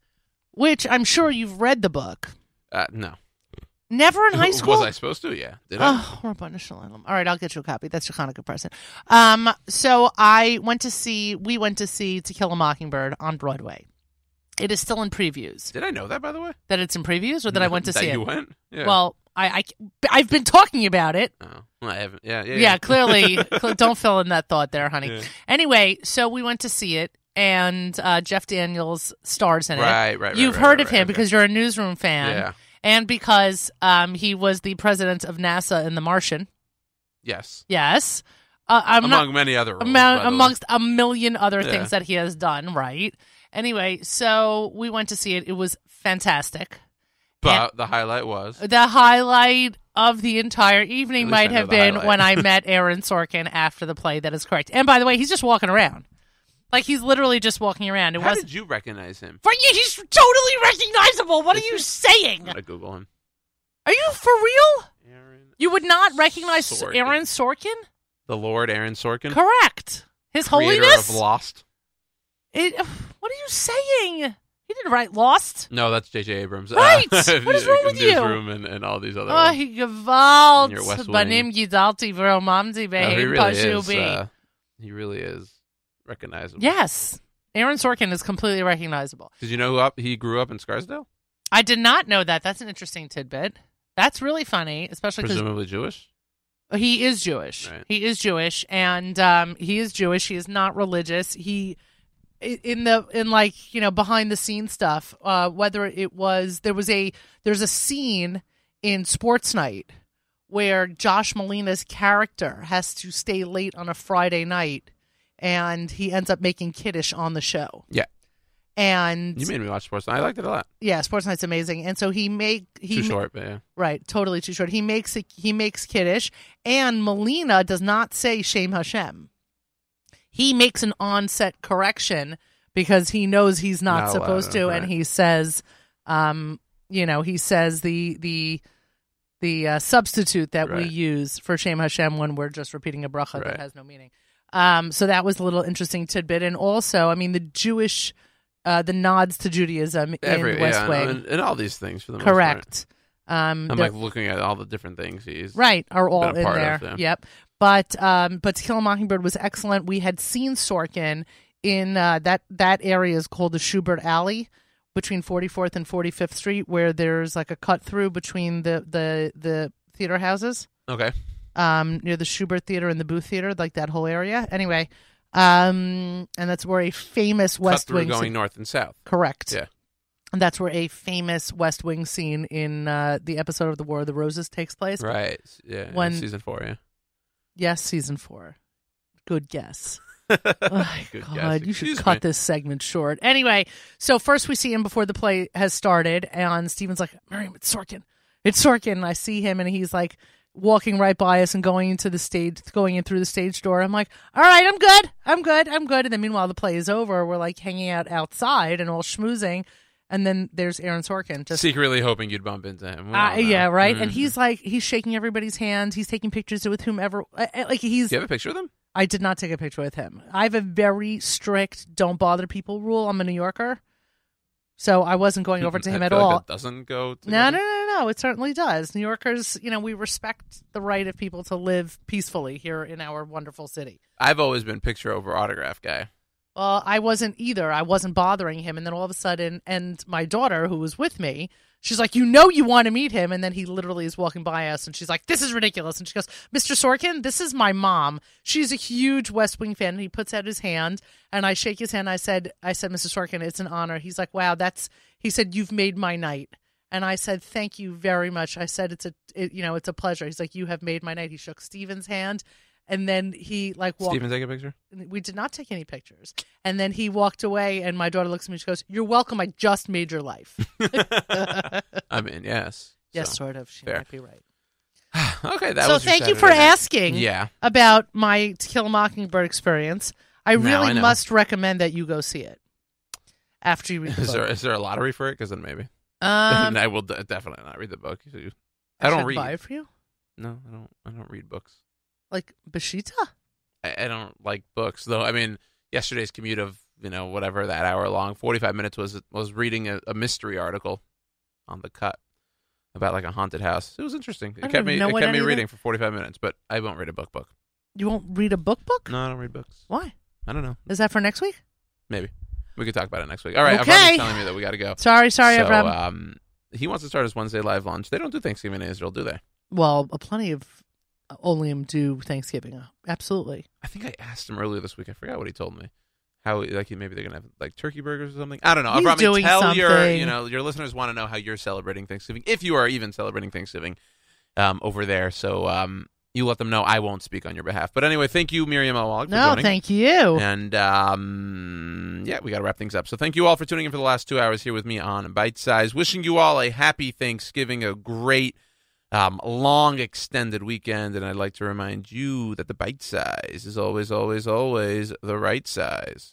which I'm sure you've read the book. Uh, no. Never in high school. Was I supposed to? Yeah. Did I? Oh, Rabbanu Shalom. All right, I'll get you a copy. That's your Hanukkah present. Um, so I went to see, we went to see To Kill a Mockingbird on Broadway. It is still in previews. Did I know that by the way? That it's in previews, or that I went to That see you it. went? Yeah. Well, I, I, I've been talking about it. Oh, well, I haven't. Yeah, yeah. Yeah, clearly, [LAUGHS] cl- don't fill in that thought there, honey. Yeah. Anyway, so we went to see it, and uh, Jeff Daniels stars in it. Right, right, right, You've right, heard right, of him right, okay. because you're a newsroom fan, Yeah. and because um, he was the president of NASA in The Martian. Yes. Yes, uh, Among not, many other roles, among- by the way. amongst a million other Yeah. things that he has done. Right. Anyway, so we went to see it. It was fantastic. But the highlight was The highlight of the entire evening might have been highlight. when I [LAUGHS] met Aaron Sorkin after the play. That is correct. And by the way, he's just walking around. Like he's literally just walking around. It How wasn't did you recognize him? for you. He's totally recognizable. What are you [LAUGHS] saying? I'm gonna Google him. Are you for real? Aaron You would not recognize Sorkin. Aaron Sorkin? The Lord Aaron Sorkin, Correct. His creator Holiness. of Lost. It, [SIGHS] what are you saying? He didn't write Lost. No, that's J.J. Abrams. Right. What is [LAUGHS] wrong with you? Newsroom and, and all these other. Oh, he gewalt. Your West Wing. Banim gidalti vromamzi No, he really is. Uh, he really is recognizable. Yes. Aaron Sorkin is completely recognizable. Did you know who up he grew up in Scarsdale? I did not know that. That's an interesting tidbit. That's really funny, especially because Presumably Jewish. he is Jewish. Right. He is Jewish, and um, he is Jewish. He is not religious. He in the in like you know behind the scenes stuff. Uh, whether it was there was a there's a scene in Sports Night where Josh Malina's character has to stay late on a Friday night, and he ends up making kiddish on the show. Yeah. And You made me watch Sports. Night. I liked it a lot. yeah, Sports Night's amazing. And so he make he Too ma- short, but yeah. Right, totally too short. He makes it, he makes kiddish, and malina does not say Shem Hashem. He makes an onset correction because he knows he's not, Not supposed to, to, and he says, um, you know, he says the the the uh, substitute that we use for Shem Hashem when we're just repeating a bracha that has no meaning. Um, so that was a little interesting tidbit, and also, I mean, the Jewish, uh, the nods to Judaism Every, in West yeah, Wing, and, and all these things for the most part. correct. Um, I'm like looking at all the different things he's right are all in there Of, yeah. yep but um but to kill a mockingbird was excellent we had seen sorkin in uh, that that area is called the shubert alley between 44th and 45th street where there's like a cut through between the the the theater houses Okay. um near the shubert theater and the booth theater like that whole area anyway um and that's where a famous west wing going scene- north and south. correct Yeah. and that's where a famous west wing scene in uh, the episode of the war of the roses takes place Right. Yeah. When- season four. Yeah. Yes, season four. Good guess. [LAUGHS] oh my Good God, guess. you should Excuse cut me. this segment short. Anyway, so first we see him before the play has started, and Steven's like, Miriam, it's Sorkin. It's Sorkin. And I see him, and he's like walking right by us and going into the stage, going in through the stage door. I'm like, all right, I'm good. I'm good. I'm good. And then meanwhile, the play is over. We're like hanging out outside and all schmoozing. And then there's Aaron Sorkin just Secretly hoping you'd bump into him. We uh, know. yeah, right. And Mhm. he's like, he's shaking everybody's hands. He's taking pictures with whomever. uh, uh, Like he's. Do you have a picture of them? I did not take a picture with him. I have a very strict "don't bother people" rule. I'm a New Yorker, so I wasn't going over to I him at feel like all. that doesn't go. no, together. no, no, no. It certainly does. New Yorkers, you know, we respect the right of people to live peacefully here in our wonderful city. I've always been picture over autograph guy. Well, I wasn't either. I wasn't bothering him. And then all of a sudden, and my daughter, who was with me, she's like, You know, you want to meet him. And then he literally is walking by us and she's like, This is ridiculous. And she goes, Mr. Sorkin, this is my mom. She's a huge West Wing fan. And he puts out his hand and I shake his hand. I said, I said, Mr. Sorkin, it's an honor. He's like, Wow, that's, he said, You've made my night. And I said, "Thank you very much." I said, "It's a, it, you know, it's a pleasure." He's like, "You have made my night." He shook Steven's hand, and then he like walked. Steven, take a picture. We did not take any pictures. And then he walked away, and my daughter looks at me. And she goes, "You're welcome. I just made your life." [LAUGHS] I mean, yes. yes, So, sort of. She fair. might be right. [SIGHS] Okay, that so was your thank you for asking. Yeah. About my To Kill a Mockingbird experience. I really I must recommend that you go see it after you read the Is book. there is there a lottery for it? Because then maybe. Um, [LAUGHS] I will de- definitely not read the book. I I don't read. buy it for you? No, I don't. I don't read books. Like Bashita? I, I don't like books though. I mean, yesterday's commute of you know whatever that hour long, forty five minutes was was reading a, a mystery article on the cut. about like a haunted house. It was interesting. It kept me it kept me reading for 45 minutes, but I won't read a book book. You won't read a book book? No, I don't read books. Why? I don't know. Is that for next week? Maybe. We could talk about it next week. All right, Okay. Avram's telling me that we got to go. Sorry, sorry, so, Avram. Um, he wants to start his Wednesday live lunch. They don't do Thanksgiving in Israel, do they? Well, plenty of Olim do Thanksgiving. Absolutely. I think I asked him earlier this week. I forgot what he told me. How like maybe they're gonna have like turkey burgers or something. I don't know. He's Avram, doing tell your something. you know your listeners want to know how you're celebrating Thanksgiving, if you are even celebrating Thanksgiving um, over there. So um, you let them know. I won't speak on your behalf. But anyway, thank you, Miriam L. Wallach, for No, joining. thank you. And um, yeah, we got to wrap things up. So thank you all for tuning in for the last two hours here with me on Bite Size. Wishing you all a happy Thanksgiving, a great, um, long, extended weekend. And I'd like to remind you that the bite size is always, always, always the right size.